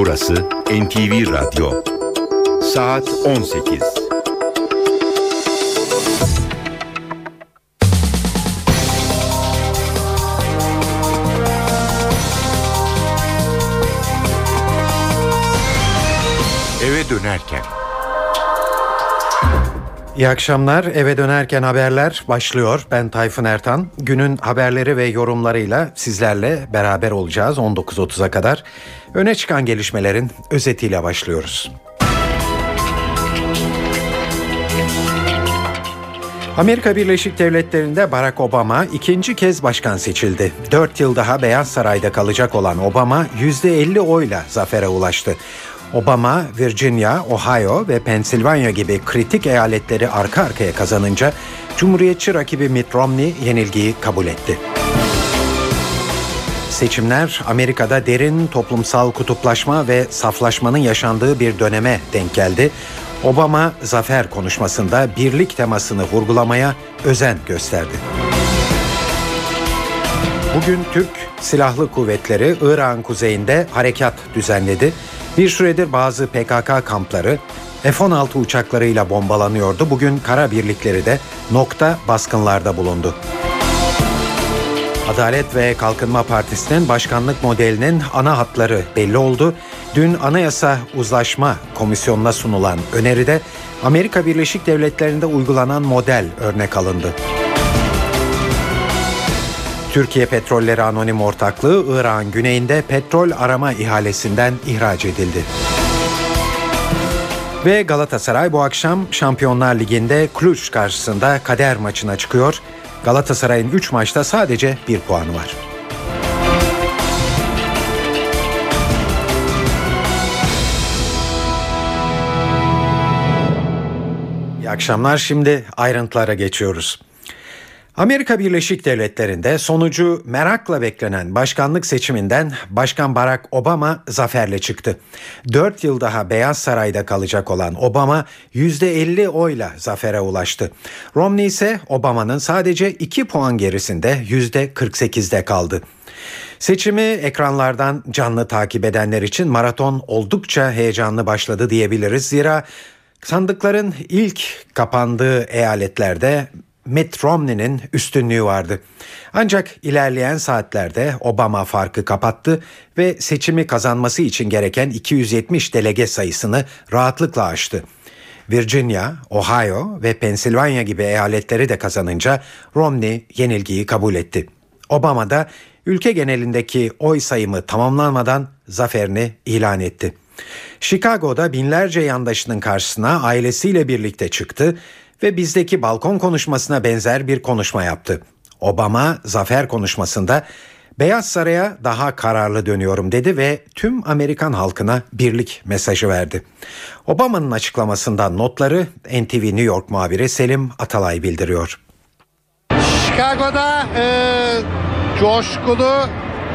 Burası NTV Radyo. Saat 18. Eve dönerken İyi akşamlar. Eve dönerken haberler başlıyor. Ben Tayfun Ertan. Günün haberleri ve yorumlarıyla sizlerle beraber olacağız 19.30'a kadar. Öne çıkan gelişmelerin özetiyle başlıyoruz. Amerika Birleşik Devletleri'nde Barack Obama ikinci kez başkan seçildi. Dört yıl daha Beyaz Saray'da kalacak olan Obama %50 oyla zafere ulaştı. Obama, Virginia, Ohio ve Pennsylvania gibi kritik eyaletleri arka arkaya kazanınca Cumhuriyetçi rakibi Mitt Romney yenilgiyi kabul etti. Seçimler Amerika'da derin toplumsal kutuplaşma ve saflaşmanın yaşandığı bir döneme denk geldi. Obama zafer konuşmasında birlik temasını vurgulamaya özen gösterdi. Bugün Türk Silahlı Kuvvetleri İran kuzeyinde harekat düzenledi. Bir süredir bazı PKK kampları F-16 uçaklarıyla bombalanıyordu. Bugün kara birlikleri de nokta baskınlarda bulundu. Adalet ve Kalkınma Partisi'nin başkanlık modelinin ana hatları belli oldu. Dün Anayasa Uzlaşma Komisyonu'na sunulan öneride Amerika Birleşik Devletleri'nde uygulanan model örnek alındı. Türkiye Petrolleri Anonim Ortaklığı İran güneyinde petrol arama ihalesinden ihraç edildi. Ve Galatasaray bu akşam Şampiyonlar Ligi'nde Cluj karşısında kader maçına çıkıyor. Galatasaray'ın 3 maçta sadece 1 puanı var. İyi akşamlar. Şimdi ayrıntılara geçiyoruz. Amerika Birleşik Devletleri'nde sonucu merakla beklenen başkanlık seçiminden Başkan Barack Obama zaferle çıktı. Dört yıl daha Beyaz Saray'da kalacak olan Obama %50 oyla zafere ulaştı. Romney ise Obama'nın sadece 2 puan gerisinde %48'de kaldı. Seçimi ekranlardan canlı takip edenler için maraton oldukça heyecanlı başladı diyebiliriz. Zira sandıkların ilk kapandığı eyaletlerde Mitt Romney'nin üstünlüğü vardı. Ancak ilerleyen saatlerde Obama farkı kapattı ve seçimi kazanması için gereken 270 delege sayısını rahatlıkla aştı. Virginia, Ohio ve Pennsylvania gibi eyaletleri de kazanınca Romney yenilgiyi kabul etti. Obama da ülke genelindeki oy sayımı tamamlanmadan zaferini ilan etti. Chicago'da binlerce yandaşının karşısına ailesiyle birlikte çıktı ve bizdeki balkon konuşmasına benzer bir konuşma yaptı. Obama zafer konuşmasında Beyaz Saray'a daha kararlı dönüyorum dedi ve tüm Amerikan halkına birlik mesajı verdi. Obama'nın açıklamasından notları NTV New York muhabiri Selim Atalay bildiriyor. Chicago'da e, coşkulu,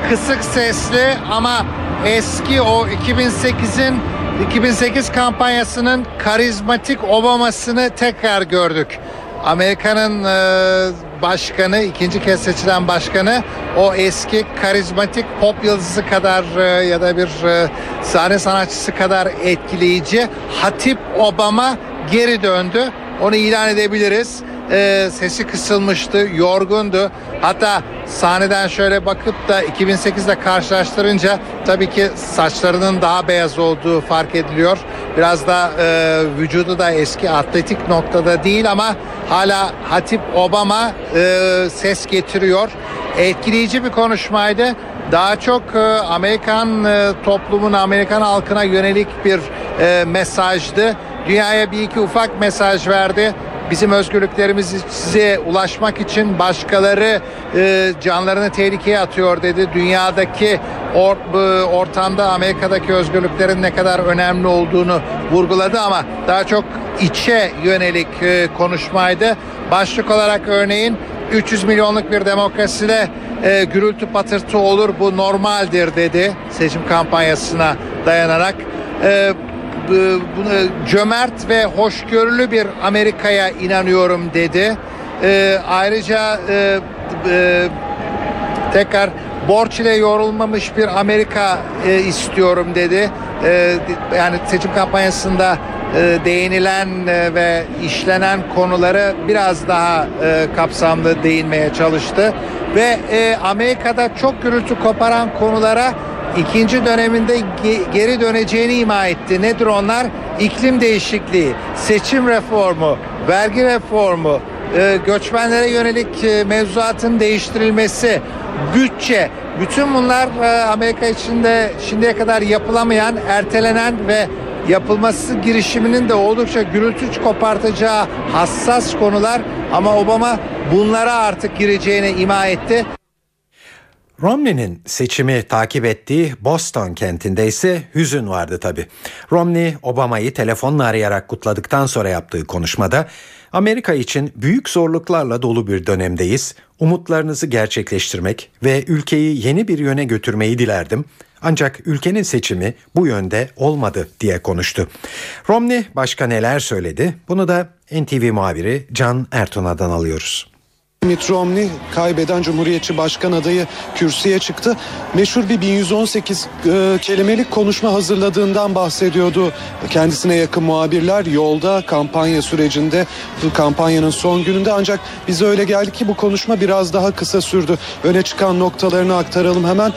kısık sesli ama eski o 2008'in 2008 kampanyasının karizmatik Obama'sını tekrar gördük. Amerika'nın e, başkanı, ikinci kez seçilen başkanı o eski karizmatik pop yıldızı kadar e, ya da bir e, sahne sanatçısı kadar etkileyici Hatip Obama geri döndü. Onu ilan edebiliriz e, sesi kısılmıştı, yorgundu. Hatta sahneden şöyle bakıp da 2008'de karşılaştırınca tabii ki saçlarının daha beyaz olduğu fark ediliyor. Biraz da e, vücudu da eski atletik noktada değil ama hala Hatip Obama e, ses getiriyor. Etkileyici bir konuşmaydı. Daha çok e, Amerikan e, toplumun, Amerikan halkına yönelik bir e, mesajdı. Dünyaya bir iki ufak mesaj verdi bizim özgürlüklerimiz size ulaşmak için başkaları e, canlarını tehlikeye atıyor dedi. Dünyadaki or, e, ortamda Amerika'daki özgürlüklerin ne kadar önemli olduğunu vurguladı ama daha çok içe yönelik e, konuşmaydı. Başlık olarak örneğin 300 milyonluk bir demokraside e, gürültü patırtı olur bu normaldir dedi seçim kampanyasına dayanarak. E, cömert ve hoşgörülü bir Amerika'ya inanıyorum dedi. E, ayrıca e, e, tekrar borç ile yorulmamış bir Amerika e, istiyorum dedi. e, yani seçim kampanyasında e, değinilen e, ve işlenen konuları biraz daha e, kapsamlı değinmeye çalıştı ve e, Amerika'da çok gürültü koparan konulara ikinci döneminde ge- geri döneceğini ima etti. Nedir onlar? İklim değişikliği, seçim reformu, vergi reformu, e, göçmenlere yönelik e, mevzuatın değiştirilmesi, bütçe, bütün bunlar e, Amerika içinde şimdiye kadar yapılamayan, ertelenen ve yapılması girişiminin de oldukça gürültü kopartacağı hassas konular ama Obama bunlara artık gireceğine ima etti. Romney'nin seçimi takip ettiği Boston kentinde ise hüzün vardı tabi. Romney Obama'yı telefonla arayarak kutladıktan sonra yaptığı konuşmada Amerika için büyük zorluklarla dolu bir dönemdeyiz. Umutlarınızı gerçekleştirmek ve ülkeyi yeni bir yöne götürmeyi dilerdim. Ancak ülkenin seçimi bu yönde olmadı diye konuştu. Romney başka neler söyledi? Bunu da NTV muhabiri Can Ertuna'dan alıyoruz. Mitt Romney kaybeden Cumhuriyetçi Başkan adayı kürsüye çıktı. Meşhur bir 1118 e, kelimelik konuşma hazırladığından bahsediyordu. Kendisine yakın muhabirler yolda kampanya sürecinde kampanyanın son gününde ancak bize öyle geldi ki bu konuşma biraz daha kısa sürdü. Öne çıkan noktalarını aktaralım hemen.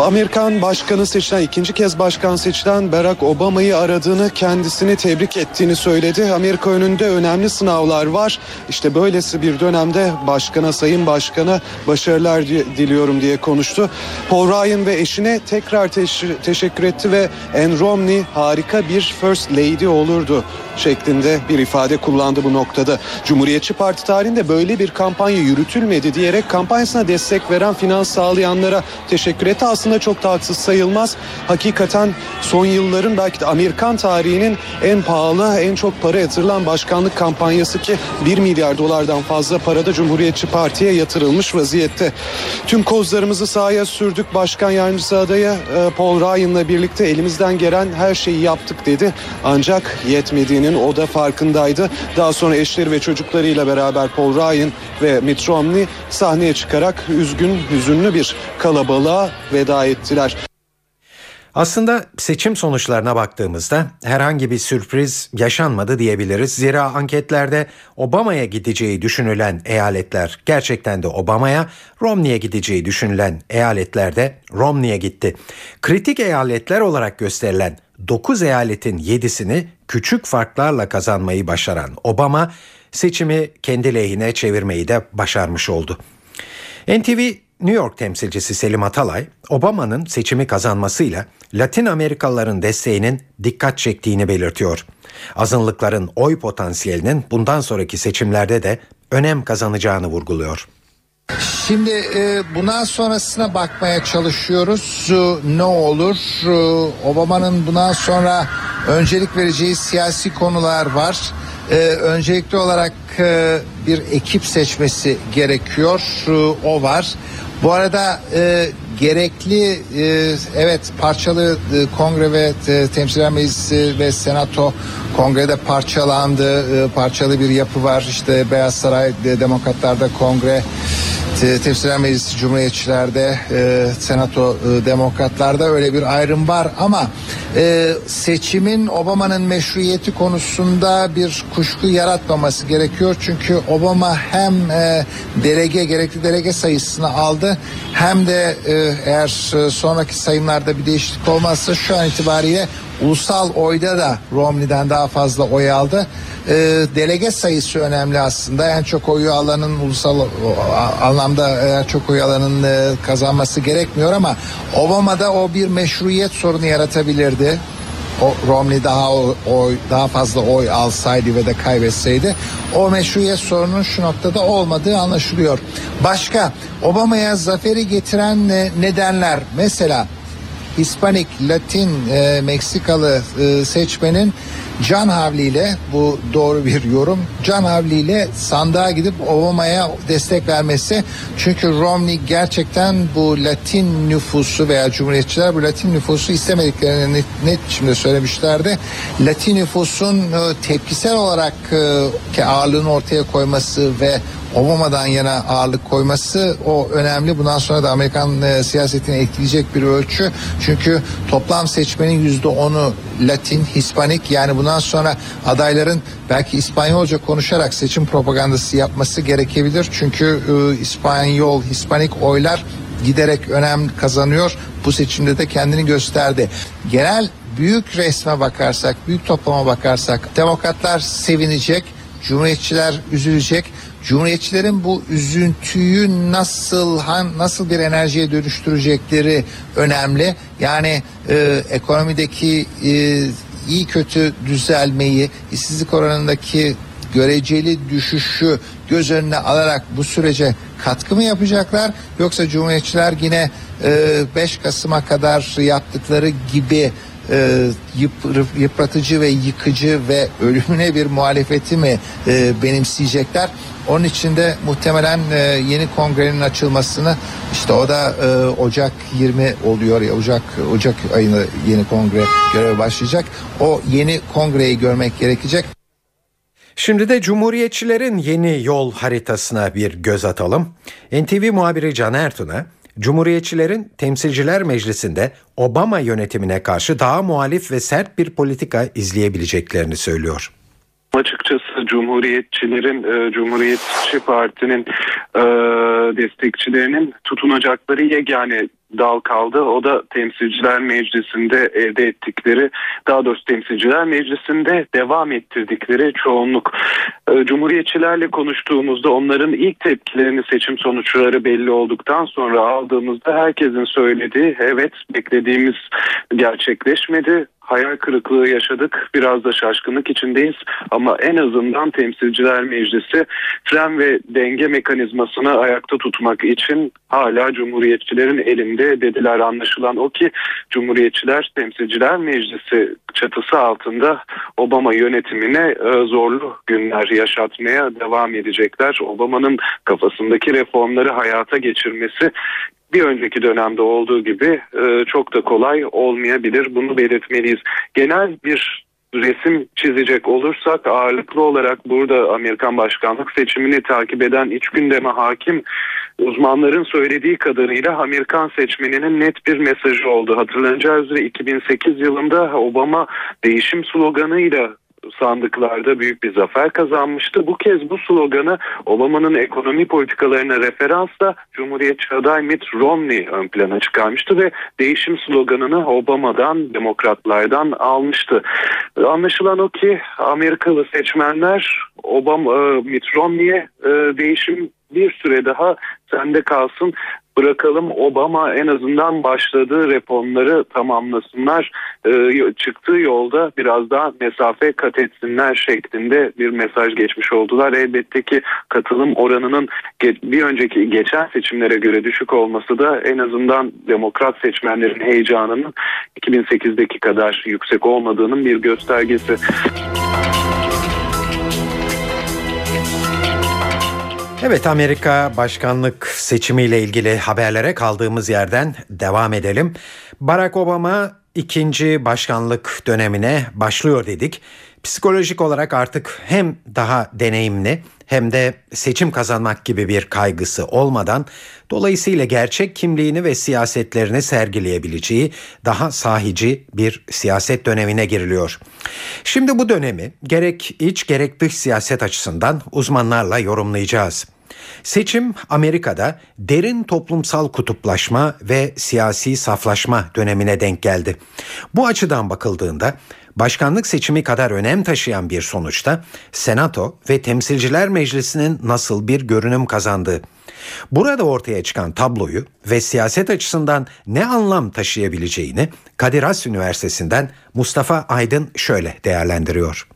Amerikan başkanı seçilen ikinci kez başkan seçilen Barack Obama'yı aradığını kendisini tebrik ettiğini söyledi. Amerika önünde önemli sınavlar var. İşte böylesi bir dönemde başkana, sayın başkana başarılar diliyorum diye konuştu. Paul Ryan ve eşine tekrar teş- teşekkür etti ve Anne Romney harika bir first lady olurdu şeklinde bir ifade kullandı bu noktada. Cumhuriyetçi Parti tarihinde böyle bir kampanya yürütülmedi diyerek kampanyasına destek veren finans sağlayanlara teşekkür etti. Aslında çok da haksız sayılmaz. Hakikaten son yılların belki de Amerikan tarihinin en pahalı, en çok para yatırılan başkanlık kampanyası ki 1 milyar dolardan fazla parada Cumhuriyetçi Parti'ye yatırılmış vaziyette. Tüm kozlarımızı sahaya sürdük. Başkan yardımcısı adayı e, Paul Ryan'la birlikte elimizden gelen her şeyi yaptık dedi. Ancak yetmediğini o da farkındaydı. Daha sonra eşleri ve çocuklarıyla beraber Paul Ryan ve Mitt Romney sahneye çıkarak üzgün, hüzünlü bir kalabalığa veda ettiler. Aslında seçim sonuçlarına baktığımızda herhangi bir sürpriz yaşanmadı diyebiliriz. Zira anketlerde Obama'ya gideceği düşünülen eyaletler gerçekten de Obama'ya, Romney'e gideceği düşünülen eyaletler de Romney'e gitti. Kritik eyaletler olarak gösterilen 9 eyaletin 7'sini küçük farklarla kazanmayı başaran Obama seçimi kendi lehine çevirmeyi de başarmış oldu. NTV New York temsilcisi Selim Atalay, Obama'nın seçimi kazanmasıyla Latin Amerikalıların desteğinin dikkat çektiğini belirtiyor. Azınlıkların oy potansiyelinin bundan sonraki seçimlerde de önem kazanacağını vurguluyor. Şimdi e, bundan sonrasına bakmaya çalışıyoruz. E, ne olur? E, Obama'nın bundan sonra öncelik vereceği siyasi konular var. E, öncelikli olarak e, bir ekip seçmesi gerekiyor. E, o var. Bu arada e, gerekli e, evet parçalı e, kongre ve e, temsilciler meclisi ve senato kongrede parçalandı. E, parçalı bir yapı var. İşte Beyaz Saray de, demokratlarda kongre Temsilciler Meclisi Cumhuriyetçilerde, e, Senato e, Demokratlarda öyle bir ayrım var ama e, seçimin Obama'nın meşruiyeti konusunda bir kuşku yaratmaması gerekiyor. Çünkü Obama hem e, delege gerekli delege sayısını aldı hem de e, eğer e, sonraki sayımlarda bir değişiklik olmazsa şu an itibariyle ulusal oyda da Romney'den daha fazla oy aldı. E, delege sayısı önemli aslında. En çok oyu alanın ulusal anlamda en çok oy alanın e, kazanması gerekmiyor ama Obama'da o bir meşruiyet sorunu yaratabilirdi. O Romney daha oy, daha fazla oy alsaydı ve de kaybetseydi o meşruiyet sorunun şu noktada olmadığı anlaşılıyor. Başka Obama'ya zaferi getiren nedenler mesela Hispanik, Latin, e, Meksikalı e, seçmenin can havliyle bu doğru bir yorum. Can havliyle sandığa gidip Obama'ya destek vermesi. Çünkü Romney gerçekten bu Latin nüfusu veya Cumhuriyetçiler bu Latin nüfusu istemediklerini net, net biçimde söylemişlerdi. Latin nüfusun e, tepkisel olarak e, ağırlığını ortaya koyması ve Obama'dan yana ağırlık koyması o önemli. Bundan sonra da Amerikan e, siyasetini etkileyecek bir ölçü. Çünkü toplam seçmenin yüzde onu Latin, Hispanik yani bundan sonra adayların belki İspanyolca konuşarak seçim propagandası yapması gerekebilir. Çünkü e, İspanyol, Hispanik oylar giderek önem kazanıyor. Bu seçimde de kendini gösterdi. Genel büyük resme bakarsak, büyük toplama bakarsak demokratlar sevinecek, cumhuriyetçiler üzülecek. Cumhuriyetçilerin bu üzüntüyü nasıl nasıl bir enerjiye dönüştürecekleri önemli. Yani e, ekonomideki e, iyi kötü düzelmeyi, işsizlik oranındaki göreceli düşüşü göz önüne alarak bu sürece katkı mı yapacaklar yoksa Cumhuriyetçiler yine e, 5 Kasım'a kadar yaptıkları gibi e, yıpratıcı ve yıkıcı ve ölümüne bir muhalefeti mi e, benimseyecekler? Onun için de muhtemelen e, yeni kongrenin açılmasını işte o da e, Ocak 20 oluyor ya Ocak Ocak ayında yeni kongre göreve başlayacak. O yeni kongreyi görmek gerekecek. Şimdi de Cumhuriyetçilerin yeni yol haritasına bir göz atalım. NTV muhabiri Can Ertun'a Cumhuriyetçilerin Temsilciler Meclisi'nde Obama yönetimine karşı daha muhalif ve sert bir politika izleyebileceklerini söylüyor. Açıkçası Cumhuriyetçilerin, e, Cumhuriyetçi Parti'nin e, destekçilerinin tutunacakları yegane dal kaldı. O da temsilciler meclisinde elde ettikleri daha doğrusu temsilciler meclisinde devam ettirdikleri çoğunluk. Ee, Cumhuriyetçilerle konuştuğumuzda onların ilk tepkilerini seçim sonuçları belli olduktan sonra aldığımızda herkesin söylediği evet beklediğimiz gerçekleşmedi hayal kırıklığı yaşadık. Biraz da şaşkınlık içindeyiz ama en azından Temsilciler Meclisi fren ve denge mekanizmasını ayakta tutmak için hala Cumhuriyetçilerin elinde dediler. Anlaşılan o ki Cumhuriyetçiler Temsilciler Meclisi çatısı altında Obama yönetimine e, zorlu günler yaşatmaya devam edecekler. Obama'nın kafasındaki reformları hayata geçirmesi bir önceki dönemde olduğu gibi e, çok da kolay olmayabilir. Bunu belirtmeliyiz. Genel bir resim çizecek olursak ağırlıklı olarak burada Amerikan başkanlık seçimini takip eden iç gündeme hakim uzmanların söylediği kadarıyla Amerikan seçmeninin net bir mesajı oldu. Hatırlanacağı üzere 2008 yılında Obama değişim sloganıyla sandıklarda büyük bir zafer kazanmıştı. Bu kez bu sloganı Obama'nın ekonomi politikalarına referansla Cumhuriyetçi aday Mitt Romney ön plana çıkarmıştı ve değişim sloganını Obama'dan, demokratlardan almıştı. Anlaşılan o ki Amerikalı seçmenler Obama, e, Mitt Romney'e e, değişim bir süre daha sende kalsın bırakalım Obama en azından başladığı reformları tamamlasınlar e, çıktığı yolda biraz daha mesafe kat etsinler şeklinde bir mesaj geçmiş oldular. Elbette ki katılım oranının bir önceki geçen seçimlere göre düşük olması da en azından demokrat seçmenlerin heyecanının 2008'deki kadar yüksek olmadığının bir göstergesi. Evet Amerika başkanlık seçimiyle ilgili haberlere kaldığımız yerden devam edelim. Barack Obama ikinci başkanlık dönemine başlıyor dedik. Psikolojik olarak artık hem daha deneyimli hem de seçim kazanmak gibi bir kaygısı olmadan dolayısıyla gerçek kimliğini ve siyasetlerini sergileyebileceği daha sahici bir siyaset dönemine giriliyor. Şimdi bu dönemi gerek iç gerek dış siyaset açısından uzmanlarla yorumlayacağız. Seçim Amerika'da derin toplumsal kutuplaşma ve siyasi saflaşma dönemine denk geldi. Bu açıdan bakıldığında başkanlık seçimi kadar önem taşıyan bir sonuçta Senato ve Temsilciler Meclisi'nin nasıl bir görünüm kazandığı. Burada ortaya çıkan tabloyu ve siyaset açısından ne anlam taşıyabileceğini Kadir Has Üniversitesi'nden Mustafa Aydın şöyle değerlendiriyor.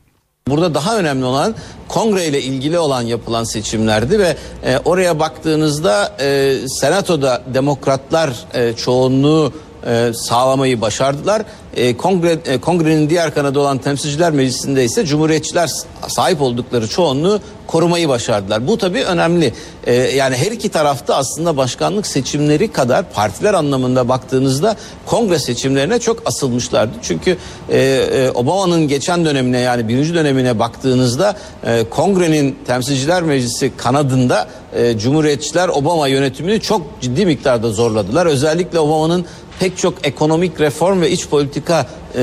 Burada daha önemli olan kongre ile ilgili olan yapılan seçimlerdi ve e, oraya baktığınızda e, senatoda demokratlar e, çoğunluğu e, sağlamayı başardılar. E, kongre, e, kongrenin diğer kanadı olan Temsilciler Meclisi'nde ise Cumhuriyetçiler sahip oldukları çoğunluğu korumayı başardılar. Bu tabii önemli. E, yani her iki tarafta aslında başkanlık seçimleri kadar partiler anlamında baktığınızda kongre seçimlerine çok asılmışlardı. Çünkü e, e, Obama'nın geçen dönemine yani birinci dönemine baktığınızda e, kongrenin Temsilciler Meclisi kanadında e, Cumhuriyetçiler Obama yönetimini çok ciddi miktarda zorladılar. Özellikle Obama'nın pek çok ekonomik reform ve iç politika e,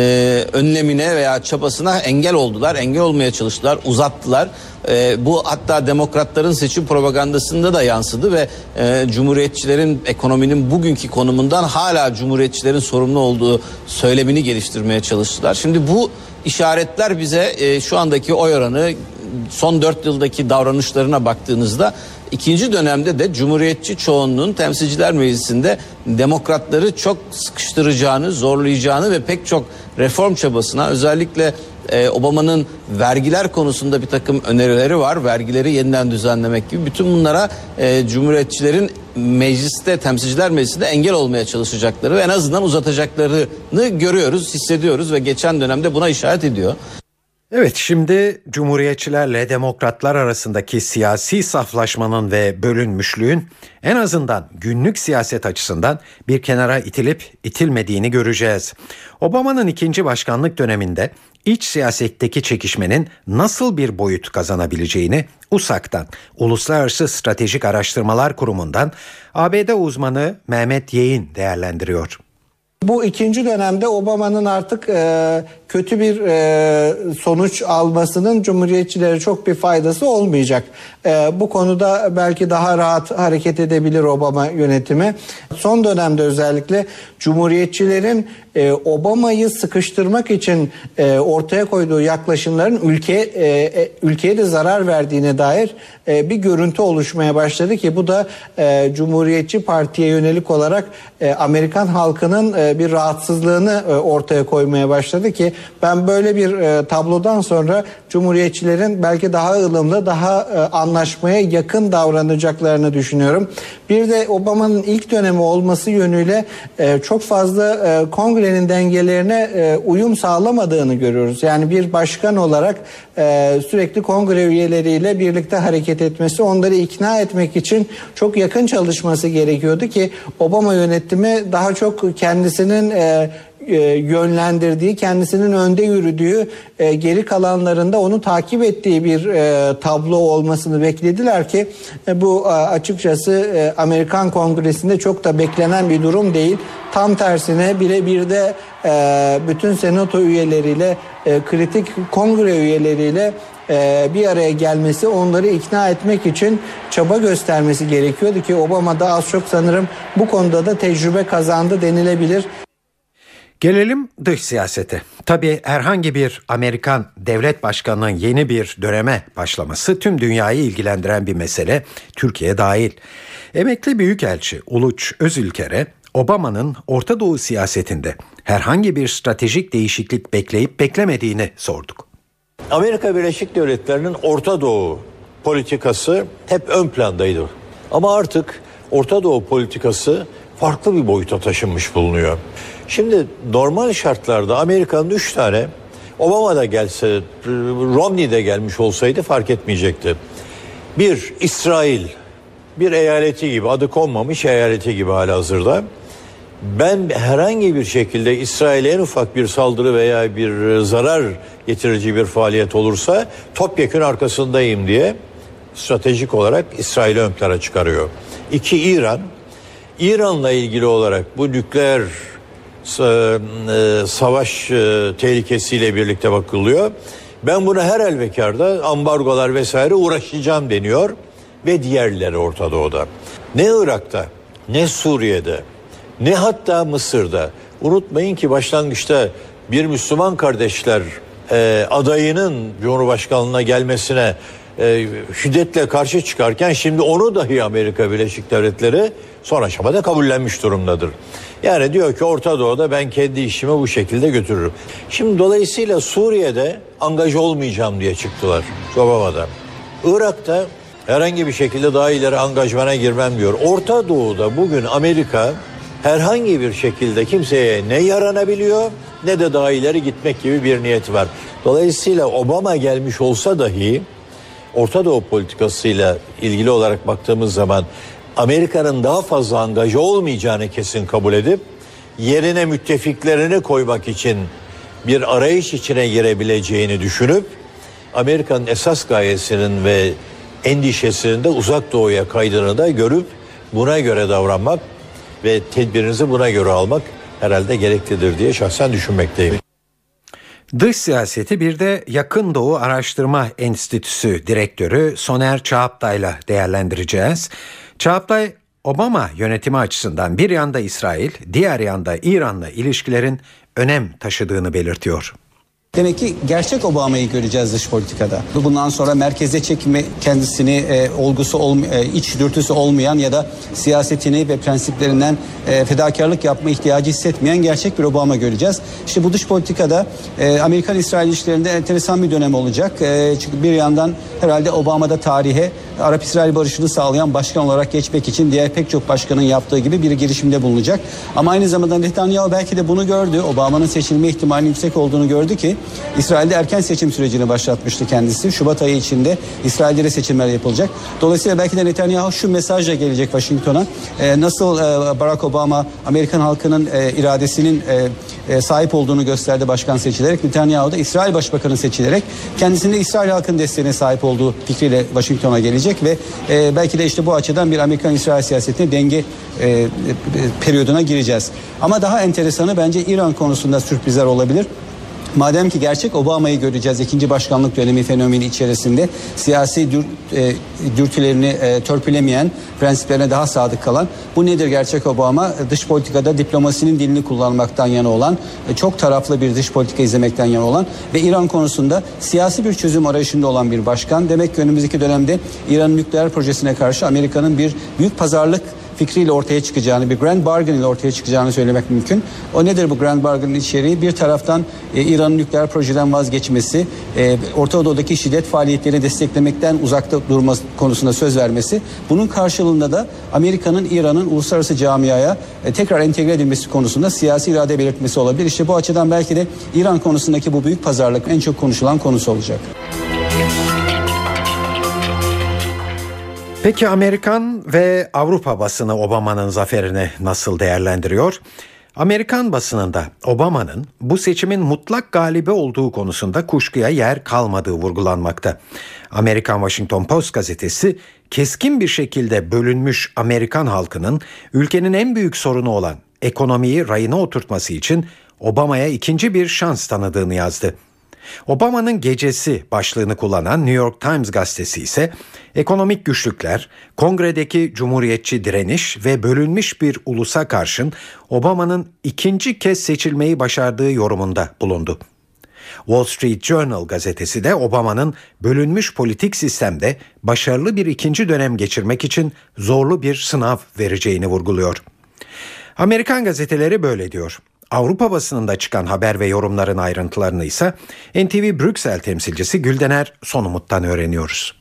önlemine veya çabasına engel oldular. Engel olmaya çalıştılar, uzattılar. E, bu hatta demokratların seçim propagandasında da yansıdı ve e, cumhuriyetçilerin ekonominin bugünkü konumundan hala cumhuriyetçilerin sorumlu olduğu söylemini geliştirmeye çalıştılar. Şimdi bu işaretler bize e, şu andaki oy oranı son dört yıldaki davranışlarına baktığınızda ikinci dönemde de Cumhuriyetçi çoğunluğun temsilciler meclisinde demokratları çok sıkıştıracağını, zorlayacağını ve pek çok reform çabasına özellikle e, Obama'nın vergiler konusunda bir takım önerileri var. Vergileri yeniden düzenlemek gibi bütün bunlara e, Cumhuriyetçilerin mecliste, temsilciler meclisinde engel olmaya çalışacakları ve en azından uzatacaklarını görüyoruz, hissediyoruz ve geçen dönemde buna işaret ediyor. Evet şimdi Cumhuriyetçilerle Demokratlar arasındaki siyasi saflaşmanın ve bölünmüşlüğün en azından günlük siyaset açısından bir kenara itilip itilmediğini göreceğiz. Obama'nın ikinci başkanlık döneminde iç siyasetteki çekişmenin nasıl bir boyut kazanabileceğini USAK'tan, Uluslararası Stratejik Araştırmalar Kurumu'ndan ABD uzmanı Mehmet Yeğin değerlendiriyor. Bu ikinci dönemde Obama'nın artık e, kötü bir e, sonuç almasının Cumhuriyetçilere çok bir faydası olmayacak. E, bu konuda belki daha rahat hareket edebilir Obama yönetimi. Son dönemde özellikle Cumhuriyetçilerin e, Obama'yı sıkıştırmak için e, ortaya koyduğu yaklaşımların ülke e, e, ülkeye de zarar verdiğine dair e, bir görüntü oluşmaya başladı ki bu da e, Cumhuriyetçi Parti'ye yönelik olarak e, Amerikan halkının e, bir rahatsızlığını e, ortaya koymaya başladı ki ben böyle bir e, tablodan sonra Cumhuriyetçilerin belki daha ılımlı, daha e, anlaşmaya yakın davranacaklarını düşünüyorum. Bir de Obama'nın ilk dönemi olması yönüyle e, çok fazla e, kongrenin dengelerine e, uyum sağlamadığını görüyoruz. Yani bir başkan olarak e, sürekli kongre üyeleriyle birlikte hareket etmesi, onları ikna etmek için çok yakın çalışması gerekiyordu ki Obama yönetimi daha çok kendisinin e, yönlendirdiği, kendisinin önde yürüdüğü, e, geri kalanlarında onu takip ettiği bir e, tablo olmasını beklediler ki e, bu e, açıkçası e, Amerikan Kongresi'nde çok da beklenen bir durum değil. Tam tersine birebir de e, bütün senato üyeleriyle, e, kritik kongre üyeleriyle e, bir araya gelmesi, onları ikna etmek için çaba göstermesi gerekiyordu ki Obama da az çok sanırım bu konuda da tecrübe kazandı denilebilir. Gelelim dış siyasete. Tabii herhangi bir Amerikan devlet başkanının yeni bir döneme başlaması tüm dünyayı ilgilendiren bir mesele, Türkiye dahil. Emekli Büyükelçi Uluç Özülker'e Obama'nın Orta Doğu siyasetinde herhangi bir stratejik değişiklik bekleyip beklemediğini sorduk. Amerika Birleşik Devletleri'nin Orta Doğu politikası hep ön plandaydı. Ama artık Orta Doğu politikası farklı bir boyuta taşınmış bulunuyor. Şimdi normal şartlarda Amerika'nın üç tane Obama da gelse, Romney de gelmiş olsaydı fark etmeyecekti. Bir, İsrail. Bir eyaleti gibi, adı konmamış eyaleti gibi hala hazırda. Ben herhangi bir şekilde İsrail'e en ufak bir saldırı veya bir zarar getirici bir faaliyet olursa topyekun arkasındayım diye stratejik olarak İsrail'i ön plana çıkarıyor. İki, İran. İran'la ilgili olarak bu nükleer savaş e, tehlikesiyle birlikte bakılıyor. Ben bunu her elbekarda ambargolar vesaire uğraşacağım deniyor ve diğerleri Orta Doğu'da. Ne Irak'ta ne Suriye'de ne hatta Mısır'da. Unutmayın ki başlangıçta bir Müslüman kardeşler e, adayının Cumhurbaşkanlığına gelmesine e, şiddetle karşı çıkarken şimdi onu dahi Amerika Birleşik Devletleri son aşamada kabullenmiş durumdadır. Yani diyor ki Orta Doğu'da ben kendi işimi bu şekilde götürürüm. Şimdi dolayısıyla Suriye'de angaj olmayacağım diye çıktılar Obama'da. Irak'ta herhangi bir şekilde daha ileri angajmana girmem diyor. Orta Doğu'da bugün Amerika herhangi bir şekilde kimseye ne yaranabiliyor ne de daha ileri gitmek gibi bir niyeti var. Dolayısıyla Obama gelmiş olsa dahi Orta Doğu politikasıyla ilgili olarak baktığımız zaman Amerika'nın daha fazla angajı olmayacağını kesin kabul edip yerine müttefiklerini koymak için bir arayış içine girebileceğini düşünüp Amerika'nın esas gayesinin ve endişesinin de uzak doğuya kaydığını da görüp buna göre davranmak ve tedbirinizi buna göre almak herhalde gereklidir diye şahsen düşünmekteyim. Dış siyaseti bir de Yakın Doğu Araştırma Enstitüsü Direktörü Soner Çağaptay'la değerlendireceğiz. Çağaptay, Obama yönetimi açısından bir yanda İsrail, diğer yanda İran'la ilişkilerin önem taşıdığını belirtiyor. Demek ki gerçek Obama'yı göreceğiz dış politikada. Bundan sonra merkeze çekme kendisini e, olgusu olm e, iç dürtüsü olmayan ya da siyasetini ve prensiplerinden e, fedakarlık yapma ihtiyacı hissetmeyen gerçek bir Obama göreceğiz. İşte bu dış politikada e, Amerikan-İsrail ilişkilerinde enteresan bir dönem olacak. E, çünkü bir yandan herhalde Obama'da tarihe Arap-İsrail barışını sağlayan başkan olarak geçmek için diğer pek çok başkanın yaptığı gibi bir girişimde bulunacak. Ama aynı zamanda Netanyahu belki de bunu gördü. Obama'nın seçilme ihtimalinin yüksek olduğunu gördü ki İsrail'de erken seçim sürecini başlatmıştı kendisi. Şubat ayı içinde İsrail'de de seçimler yapılacak. Dolayısıyla belki de Netanyahu şu mesajla gelecek Washington'a. Ee, nasıl e, Barack Obama Amerikan halkının e, iradesinin e, e, sahip olduğunu gösterdi başkan seçilerek. Netanyahu da İsrail Başbakanı seçilerek kendisinde İsrail halkının desteğine sahip olduğu fikriyle Washington'a gelecek ve e, belki de işte bu açıdan bir Amerikan-İsrail siyasetine denge e, periyoduna gireceğiz. Ama daha enteresanı bence İran konusunda sürprizler olabilir. Madem ki gerçek Obama'yı göreceğiz ikinci başkanlık dönemi fenomeni içerisinde siyasi dür, e, dürtülerini e, törpülemeyen, prensiplerine daha sadık kalan bu nedir gerçek Obama? Dış politikada diplomasinin dilini kullanmaktan yana olan, e, çok taraflı bir dış politika izlemekten yana olan ve İran konusunda siyasi bir çözüm arayışında olan bir başkan. Demek ki önümüzdeki dönemde İran'ın nükleer projesine karşı Amerika'nın bir büyük pazarlık fikriyle ortaya çıkacağını, bir grand bargain ile ortaya çıkacağını söylemek mümkün. O nedir bu grand bargain'in içeriği? Bir taraftan e, İran'ın nükleer projeden vazgeçmesi, e, Orta Doğu'daki şiddet faaliyetlerini desteklemekten uzakta durma konusunda söz vermesi. Bunun karşılığında da Amerika'nın İran'ın uluslararası camiaya e, tekrar entegre edilmesi konusunda siyasi irade belirtmesi olabilir. İşte bu açıdan belki de İran konusundaki bu büyük pazarlık en çok konuşulan konusu olacak. Peki Amerikan ve Avrupa basını Obama'nın zaferini nasıl değerlendiriyor? Amerikan basınında Obama'nın bu seçimin mutlak galibi olduğu konusunda kuşkuya yer kalmadığı vurgulanmakta. Amerikan Washington Post gazetesi keskin bir şekilde bölünmüş Amerikan halkının ülkenin en büyük sorunu olan ekonomiyi rayına oturtması için Obama'ya ikinci bir şans tanıdığını yazdı. Obama'nın gecesi başlığını kullanan New York Times gazetesi ise ekonomik güçlükler, kongredeki cumhuriyetçi direniş ve bölünmüş bir ulusa karşın Obama'nın ikinci kez seçilmeyi başardığı yorumunda bulundu. Wall Street Journal gazetesi de Obama'nın bölünmüş politik sistemde başarılı bir ikinci dönem geçirmek için zorlu bir sınav vereceğini vurguluyor. Amerikan gazeteleri böyle diyor. Avrupa basınında çıkan haber ve yorumların ayrıntılarını ise NTV Brüksel temsilcisi Güldener Sonumut'tan öğreniyoruz.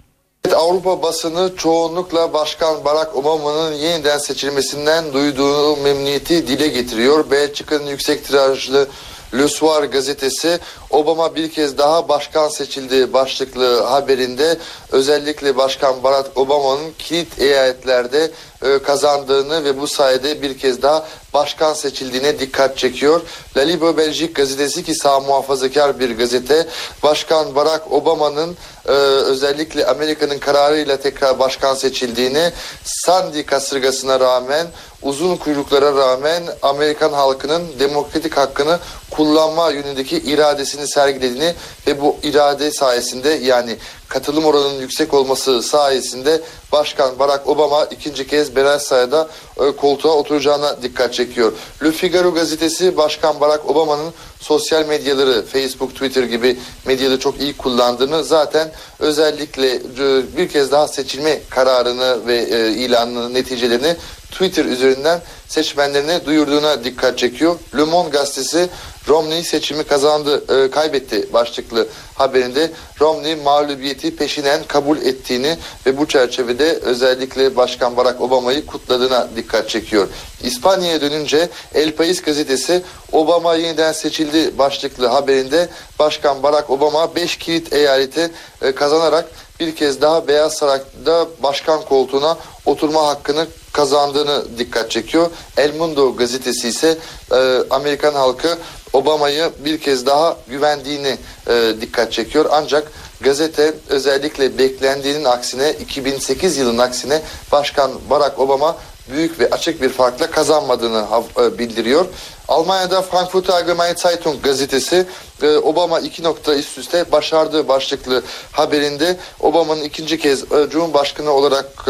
Avrupa basını çoğunlukla Başkan Barack Obama'nın yeniden seçilmesinden duyduğu memnuniyeti dile getiriyor. Belçika'nın yüksek tirajlı Le Soir gazetesi Obama bir kez daha başkan seçildi başlıklı haberinde özellikle Başkan Barack Obama'nın kilit eyaletlerde e, kazandığını ve bu sayede bir kez daha başkan seçildiğine dikkat çekiyor. La Libre Belgique gazetesi ki sağ muhafazakar bir gazete Başkan Barack Obama'nın e, özellikle Amerika'nın kararıyla tekrar başkan seçildiğini Sandy kasırgasına rağmen uzun kuyruklara rağmen Amerikan halkının demokratik hakkını kullanma yönündeki iradesini sergilediğini ve bu irade sayesinde yani katılım oranının yüksek olması sayesinde Başkan Barack Obama ikinci kez Beyaz Saray'da e, koltuğa oturacağına dikkat çekiyor. Le Figaro gazetesi Başkan Barack Obama'nın sosyal medyaları Facebook, Twitter gibi medyaları çok iyi kullandığını zaten özellikle e, bir kez daha seçilme kararını ve e, ilanını neticelerini Twitter üzerinden seçmenlerine duyurduğuna dikkat çekiyor. Le Monde gazetesi Romney seçimi kazandı, e, kaybetti başlıklı haberinde Romney mağlubiyeti peşinen kabul ettiğini ve bu çerçevede özellikle Başkan Barack Obama'yı kutladığına dikkat çekiyor. İspanya'ya dönünce El País gazetesi Obama yeniden seçildi başlıklı haberinde Başkan Barack Obama 5 kilit eyaleti e, kazanarak bir kez daha Beyaz Saray'da başkan koltuğuna oturma hakkını kazandığını dikkat çekiyor. El Mundo gazetesi ise e, Amerikan halkı Obama'yı bir kez daha güvendiğini e, dikkat çekiyor. Ancak gazete özellikle beklendiğinin aksine 2008 yılının aksine Başkan Barack Obama büyük ve açık bir farkla kazanmadığını e, bildiriyor. Almanya'da Frankfurter Allgemeine Zeitung gazetesi e, Obama iki nokta üst üste başardığı başlıklı haberinde Obama'nın ikinci kez e, Cumhurbaşkanı olarak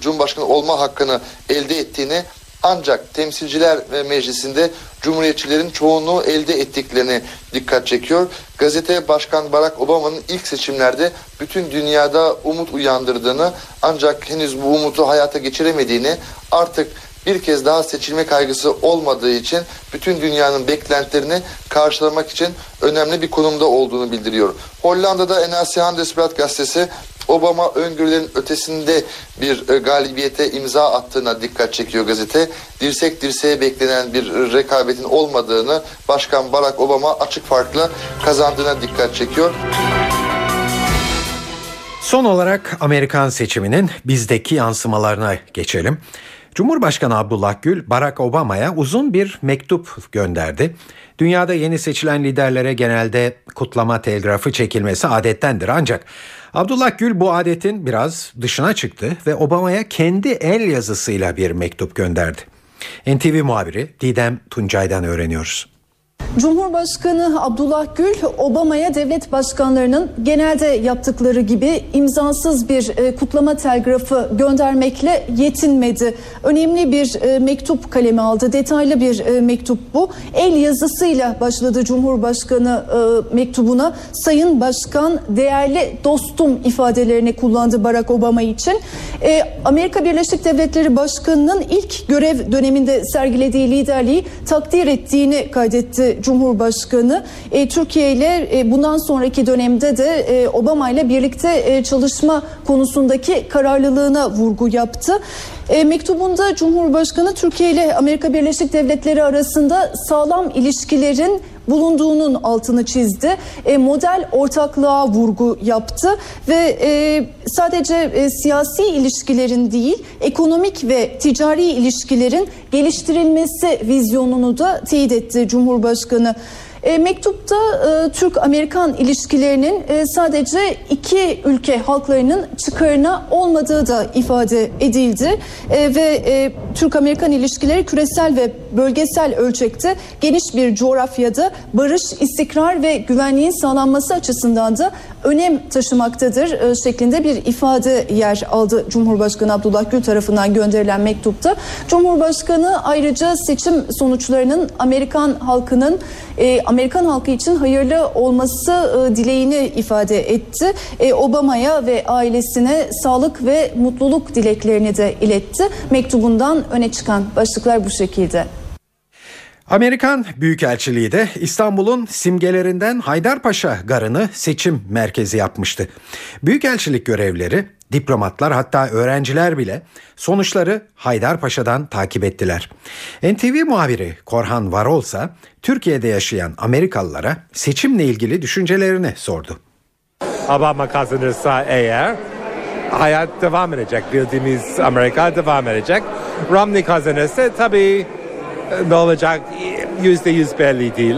Cumhurbaşkanı olma hakkını elde ettiğini ancak temsilciler meclisinde cumhuriyetçilerin çoğunluğu elde ettiklerini dikkat çekiyor. Gazete Başkan Barack Obama'nın ilk seçimlerde bütün dünyada umut uyandırdığını ancak henüz bu umutu hayata geçiremediğini artık bir kez daha seçilme kaygısı olmadığı için bütün dünyanın beklentilerini karşılamak için önemli bir konumda olduğunu bildiriyor. Hollanda'da NRC Handelsblad gazetesi Obama öngörülerin ötesinde bir e, galibiyete imza attığına dikkat çekiyor gazete. Dirsek dirseğe beklenen bir rekabetin olmadığını Başkan Barack Obama açık farkla kazandığına dikkat çekiyor. Son olarak Amerikan seçiminin bizdeki yansımalarına geçelim. Cumhurbaşkanı Abdullah Gül, Barack Obama'ya uzun bir mektup gönderdi. Dünyada yeni seçilen liderlere genelde kutlama telgrafı çekilmesi adettendir ancak Abdullah Gül bu adetin biraz dışına çıktı ve Obama'ya kendi el yazısıyla bir mektup gönderdi. NTV muhabiri Didem Tuncay'dan öğreniyoruz. Cumhurbaşkanı Abdullah Gül Obama'ya devlet başkanlarının genelde yaptıkları gibi imzasız bir e, kutlama telgrafı göndermekle yetinmedi. Önemli bir e, mektup kalemi aldı. Detaylı bir e, mektup bu. El yazısıyla başladı Cumhurbaşkanı mektubuna. Sayın Başkan değerli dostum ifadelerini kullandı Barack Obama için. Amerika Birleşik Devletleri Başkanı'nın ilk görev döneminde sergilediği liderliği takdir ettiğini kaydetti Cumhurbaşkanı. E, Türkiye ile e, bundan sonraki dönemde de e, Obama ile birlikte e, çalışma konusundaki kararlılığına vurgu yaptı. E, mektubunda Cumhurbaşkanı Türkiye ile Amerika Birleşik Devletleri arasında sağlam ilişkilerin bulunduğunun altını çizdi. E, model ortaklığa vurgu yaptı ve e, sadece e, siyasi ilişkilerin değil ekonomik ve ticari ilişkilerin geliştirilmesi vizyonunu da teyit etti Cumhurbaşkanı. E, mektupta e, Türk-Amerikan ilişkilerinin e, sadece iki ülke halklarının çıkarına olmadığı da ifade edildi. E, ve e, Türk-Amerikan ilişkileri küresel ve bölgesel ölçekte geniş bir coğrafyada barış, istikrar ve güvenliğin sağlanması açısından da önem taşımaktadır e, şeklinde bir ifade yer aldı Cumhurbaşkanı Abdullah Gül tarafından gönderilen mektupta. Cumhurbaşkanı ayrıca seçim sonuçlarının Amerikan halkının e, Amerikan halkı için hayırlı olması e, dileğini ifade etti. Obama'ya ve ailesine sağlık ve mutluluk dileklerini de iletti. Mektubundan öne çıkan başlıklar bu şekilde. Amerikan Büyükelçiliği de İstanbul'un simgelerinden Haydarpaşa Garı'nı seçim merkezi yapmıştı. Büyükelçilik görevleri, diplomatlar hatta öğrenciler bile sonuçları Haydarpaşa'dan takip ettiler. NTV muhabiri Korhan Varolsa Türkiye'de yaşayan Amerikalılara seçimle ilgili düşüncelerini sordu. Obama kazanırsa eğer hayat devam edecek. Bildiğimiz Amerika devam edecek. Romney kazanırsa tabii ne olacak yüzde yüz belli değil.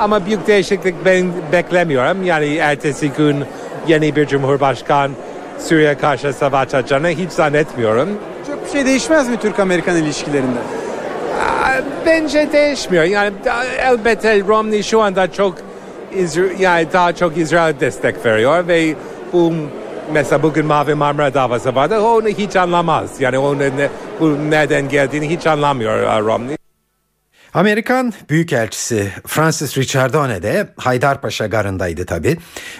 Ama büyük değişiklik ben beklemiyorum. Yani ertesi gün yeni bir cumhurbaşkan Suriye karşı savaş açacağını hiç zannetmiyorum. Çok bir şey değişmez mi Türk-Amerikan ilişkilerinde? Bence değişmiyor. Yani elbette Romney şu anda çok yani daha çok İsrail destek veriyor ve bu mesela bugün Mavi Marmara davası vardı. Onu hiç anlamaz. Yani onu ne, bu nereden geldiğini hiç anlamıyor uh, Romney. Amerikan Büyükelçisi Francis Richardone de Haydarpaşa garındaydı tabi.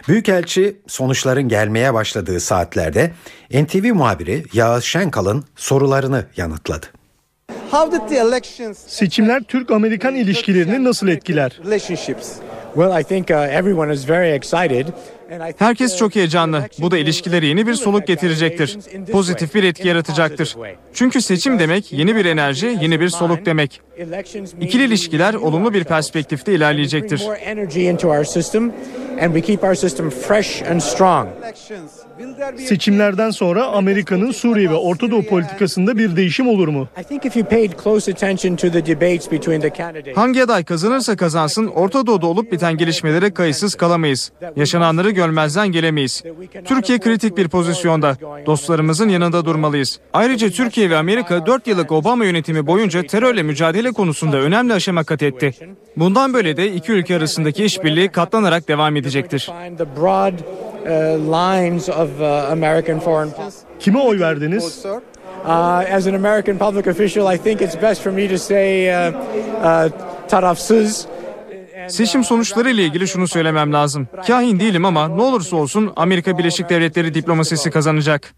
Büyükelçi sonuçların gelmeye başladığı saatlerde NTV muhabiri Yağız Şenkal'ın sorularını yanıtladı. Seçimler Türk-Amerikan ilişkilerini nasıl etkiler? Herkes çok heyecanlı. Bu da ilişkilere yeni bir soluk getirecektir. Pozitif bir etki yaratacaktır. Çünkü seçim demek yeni bir enerji, yeni bir soluk demek. İkili ilişkiler olumlu bir perspektifte ilerleyecektir. Seçimlerden sonra Amerika'nın Suriye ve Orta Doğu politikasında bir değişim olur mu? Hangi aday kazanırsa kazansın Orta Doğu'da olup biten gelişmelere kayıtsız kalamayız. Yaşananları görmezden gelemeyiz. Türkiye kritik bir pozisyonda. Dostlarımızın yanında durmalıyız. Ayrıca Türkiye ve Amerika 4 yıllık Obama yönetimi boyunca terörle mücadele konusunda önemli aşama kat etti. Bundan böyle de iki ülke arasındaki işbirliği katlanarak devam edecektir. Kime oy verdiniz? Uh, as an American public official, I think it's best for me to say uh, uh, tarafsız. Seçim sonuçları ile ilgili şunu söylemem lazım. Kahin değilim ama ne olursa olsun Amerika Birleşik Devletleri diplomasisi kazanacak.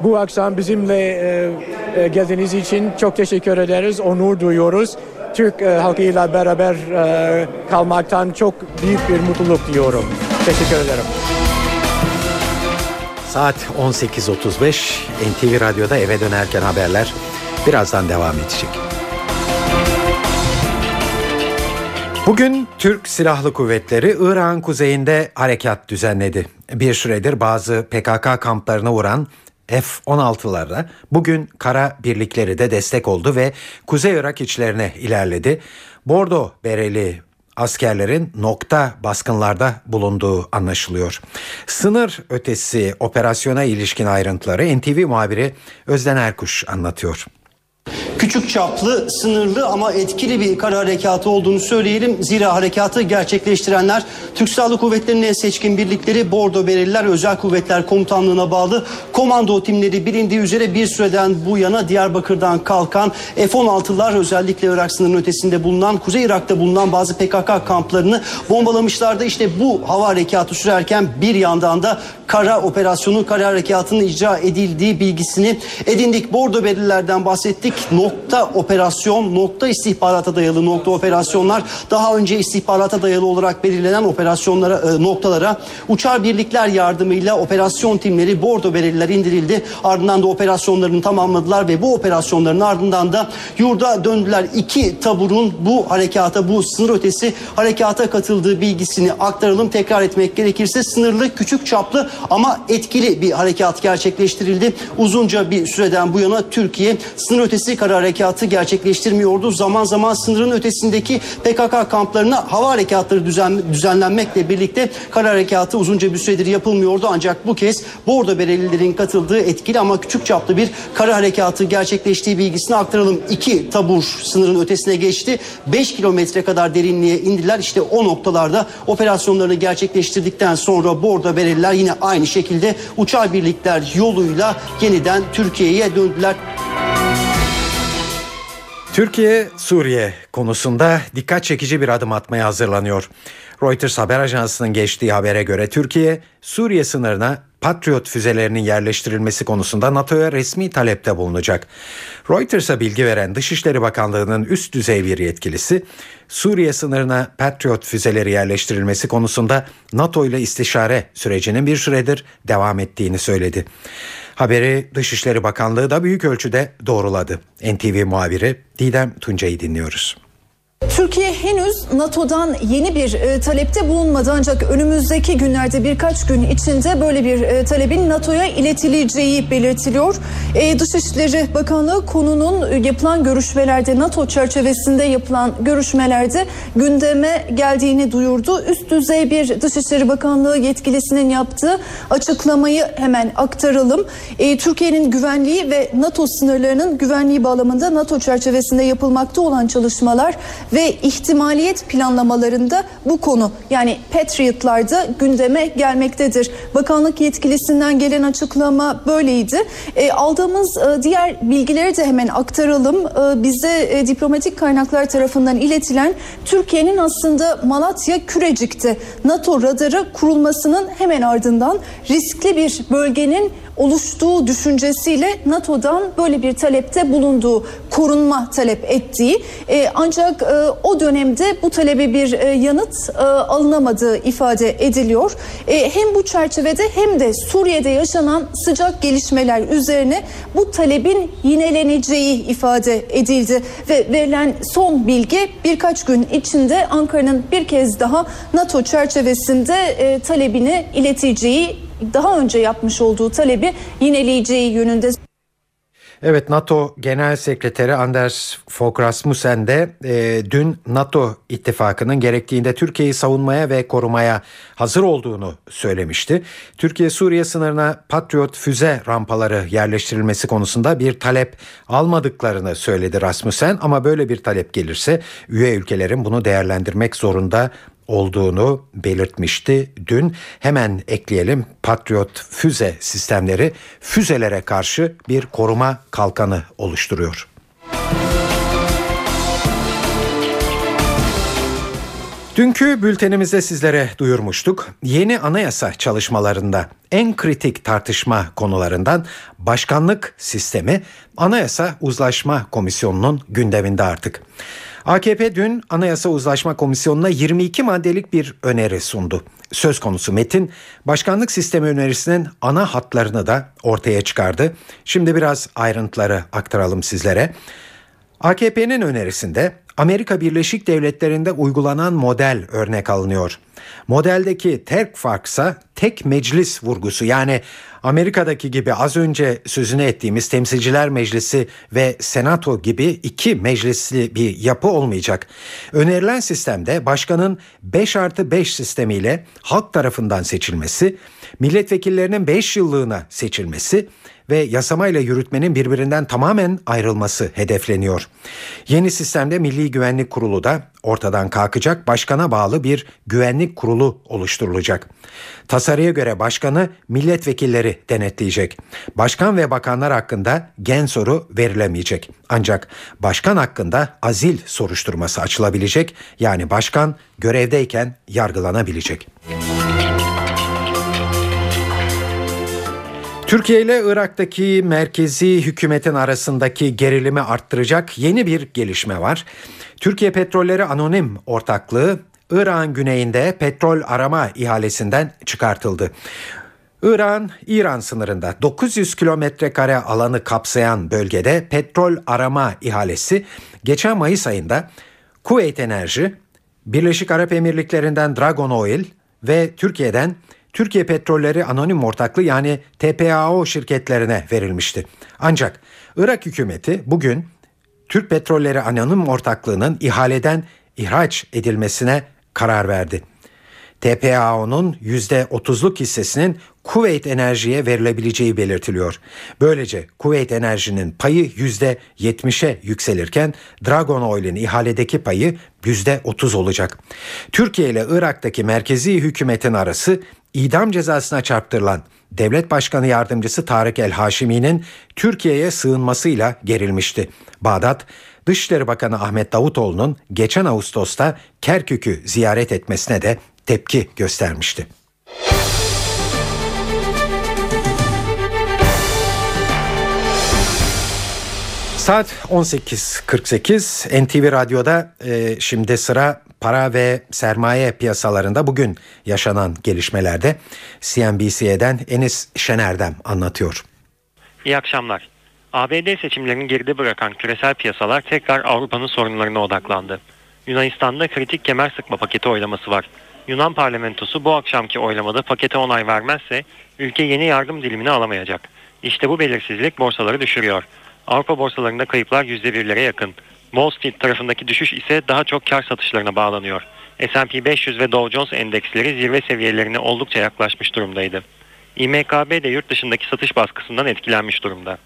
Bu akşam bizimle e, e, geldiğiniz için çok teşekkür ederiz, onur duyuyoruz. Türk e, halkıyla beraber e, kalmaktan çok büyük bir mutluluk duyuyorum. Teşekkür ederim. Saat 18.35 NTV Radyo'da eve dönerken haberler birazdan devam edecek. Bugün Türk Silahlı Kuvvetleri Irak'ın kuzeyinde harekat düzenledi. Bir süredir bazı PKK kamplarına vuran F-16'lara bugün kara birlikleri de destek oldu ve Kuzey Irak içlerine ilerledi. Bordo bereli askerlerin nokta baskınlarda bulunduğu anlaşılıyor. Sınır ötesi operasyona ilişkin ayrıntıları NTV muhabiri Özden Erkuş anlatıyor. Küçük çaplı, sınırlı ama etkili bir kara harekatı olduğunu söyleyelim. Zira harekatı gerçekleştirenler Türk Silahlı Kuvvetleri'nin seçkin birlikleri Bordo Bereliler Özel Kuvvetler Komutanlığı'na bağlı komando timleri bilindiği üzere bir süreden bu yana Diyarbakır'dan kalkan F-16'lar özellikle Irak sınırının ötesinde bulunan Kuzey Irak'ta bulunan bazı PKK kamplarını bombalamışlardı. İşte bu hava harekatı sürerken bir yandan da kara operasyonu, kara harekatının icra edildiği bilgisini edindik. Bordo Berelilerden bahsettik. Nokta operasyon, nokta istihbarata dayalı nokta operasyonlar daha önce istihbarata dayalı olarak belirlenen operasyonlara, e, noktalara uçar birlikler yardımıyla operasyon timleri Bordo Bereliler indirildi. Ardından da operasyonlarını tamamladılar ve bu operasyonların ardından da yurda döndüler. İki taburun bu harekata, bu sınır ötesi harekata katıldığı bilgisini aktaralım. Tekrar etmek gerekirse sınırlı, küçük çaplı ama etkili bir harekat gerçekleştirildi. Uzunca bir süreden bu yana Türkiye sınır ötesi kara harekatı gerçekleştirmiyordu. Zaman zaman sınırın ötesindeki PKK kamplarına hava harekatları düzen, düzenlenmekle birlikte kara harekatı uzunca bir süredir yapılmıyordu. Ancak bu kez Bordo Berelilerin katıldığı etkili ama küçük çaplı bir kara harekatı gerçekleştiği bilgisini aktaralım. İki tabur sınırın ötesine geçti. 5 kilometre kadar derinliğe indiler. İşte o noktalarda operasyonlarını gerçekleştirdikten sonra Bordo Bereliler yine aynı şekilde uçar birlikler yoluyla yeniden Türkiye'ye döndüler. Türkiye Suriye konusunda dikkat çekici bir adım atmaya hazırlanıyor. Reuters haber ajansının geçtiği habere göre Türkiye Suriye sınırına Patriot füzelerinin yerleştirilmesi konusunda NATO'ya resmi talepte bulunacak. Reuters'a bilgi veren Dışişleri Bakanlığı'nın üst düzey bir yetkilisi Suriye sınırına Patriot füzeleri yerleştirilmesi konusunda NATO ile istişare sürecinin bir süredir devam ettiğini söyledi. Haberi Dışişleri Bakanlığı da büyük ölçüde doğruladı. NTV muhabiri Didem Tuncay'ı dinliyoruz. Türkiye henüz NATO'dan yeni bir e, talepte bulunmadı ancak önümüzdeki günlerde birkaç gün içinde böyle bir e, talebin NATO'ya iletileceği belirtiliyor. E, Dışişleri Bakanlığı konunun yapılan görüşmelerde NATO çerçevesinde yapılan görüşmelerde gündeme geldiğini duyurdu. Üst düzey bir Dışişleri Bakanlığı yetkilisinin yaptığı açıklamayı hemen aktaralım. E, Türkiye'nin güvenliği ve NATO sınırlarının güvenliği bağlamında NATO çerçevesinde yapılmakta olan çalışmalar ve ihtimaliyet planlamalarında bu konu yani Patriot'larda gündeme gelmektedir. Bakanlık yetkilisinden gelen açıklama böyleydi. E, aldığımız e, diğer bilgileri de hemen aktaralım. E, bize e, diplomatik kaynaklar tarafından iletilen Türkiye'nin aslında Malatya Kürecik'te NATO radarı kurulmasının hemen ardından riskli bir bölgenin oluştuğu düşüncesiyle NATO'dan böyle bir talepte bulunduğu, korunma talep ettiği e, ancak e, o dönemde bu talebe bir e, yanıt e, alınamadığı ifade ediliyor. E, hem bu çerçevede hem de Suriye'de yaşanan sıcak gelişmeler üzerine bu talebin yineleneceği ifade edildi ve verilen son bilgi birkaç gün içinde Ankara'nın bir kez daha NATO çerçevesinde e, talebini ileteceği daha önce yapmış olduğu talebi yineleyeceği yönünde. Evet NATO Genel Sekreteri Anders Fogh Rasmussen de e, dün NATO ittifakının gerektiğinde Türkiye'yi savunmaya ve korumaya hazır olduğunu söylemişti. Türkiye Suriye sınırına Patriot füze rampaları yerleştirilmesi konusunda bir talep almadıklarını söyledi Rasmussen ama böyle bir talep gelirse üye ülkelerin bunu değerlendirmek zorunda olduğunu belirtmişti dün. Hemen ekleyelim Patriot füze sistemleri füzelere karşı bir koruma kalkanı oluşturuyor. Dünkü bültenimizde sizlere duyurmuştuk. Yeni anayasa çalışmalarında en kritik tartışma konularından başkanlık sistemi Anayasa Uzlaşma Komisyonu'nun gündeminde artık. AKP dün Anayasa Uzlaşma Komisyonu'na 22 maddelik bir öneri sundu. Söz konusu metin başkanlık sistemi önerisinin ana hatlarını da ortaya çıkardı. Şimdi biraz ayrıntıları aktaralım sizlere. AKP'nin önerisinde Amerika Birleşik Devletleri'nde uygulanan model örnek alınıyor. Modeldeki tek farksa tek meclis vurgusu yani Amerika'daki gibi az önce sözünü ettiğimiz Temsilciler Meclisi ve Senato gibi iki meclisli bir yapı olmayacak. Önerilen sistemde başkanın 5 artı 5 sistemiyle halk tarafından seçilmesi, milletvekillerinin 5 yıllığına seçilmesi ve yasamayla yürütmenin birbirinden tamamen ayrılması hedefleniyor. Yeni sistemde Milli Güvenlik Kurulu da ortadan kalkacak başkana bağlı bir güvenlik kurulu oluşturulacak. Tasarıya göre başkanı milletvekilleri denetleyecek. Başkan ve bakanlar hakkında gen soru verilemeyecek. Ancak başkan hakkında azil soruşturması açılabilecek. Yani başkan görevdeyken yargılanabilecek. Türkiye ile Irak'taki merkezi hükümetin arasındaki gerilimi arttıracak yeni bir gelişme var. Türkiye Petrolleri Anonim Ortaklığı Irak'ın güneyinde petrol arama ihalesinden çıkartıldı. İran, İran sınırında 900 kilometre kare alanı kapsayan bölgede petrol arama ihalesi geçen Mayıs ayında Kuveyt Enerji, Birleşik Arap Emirlikleri'nden Dragon Oil ve Türkiye'den Türkiye Petrolleri Anonim Ortaklığı yani TPAO şirketlerine verilmişti. Ancak Irak hükümeti bugün Türk Petrolleri Anonim Ortaklığı'nın ihaleden ihraç edilmesine karar verdi. TPAO'nun %30'luk hissesinin Kuveyt Enerji'ye verilebileceği belirtiliyor. Böylece Kuveyt Enerji'nin payı %70'e yükselirken Dragon Oil'in ihaledeki payı %30 olacak. Türkiye ile Irak'taki merkezi hükümetin arası idam cezasına çarptırılan Devlet Başkanı Yardımcısı Tarık El Haşimi'nin Türkiye'ye sığınmasıyla gerilmişti. Bağdat, Dışişleri Bakanı Ahmet Davutoğlu'nun geçen Ağustos'ta Kerkük'ü ziyaret etmesine de tepki göstermişti. Saat 18.48 NTV Radyo'da e, şimdi sıra para ve sermaye piyasalarında bugün yaşanan gelişmelerde CNBC'den Enis Şener'den anlatıyor. İyi akşamlar. ABD seçimlerini geride bırakan küresel piyasalar tekrar Avrupa'nın sorunlarına odaklandı. Yunanistan'da kritik kemer sıkma paketi oylaması var. Yunan parlamentosu bu akşamki oylamada pakete onay vermezse ülke yeni yardım dilimini alamayacak. İşte bu belirsizlik borsaları düşürüyor. Avrupa borsalarında kayıplar %1'lere yakın. Wall Street tarafındaki düşüş ise daha çok kar satışlarına bağlanıyor. S&P 500 ve Dow Jones endeksleri zirve seviyelerine oldukça yaklaşmış durumdaydı. İMKB de yurt dışındaki satış baskısından etkilenmiş durumda.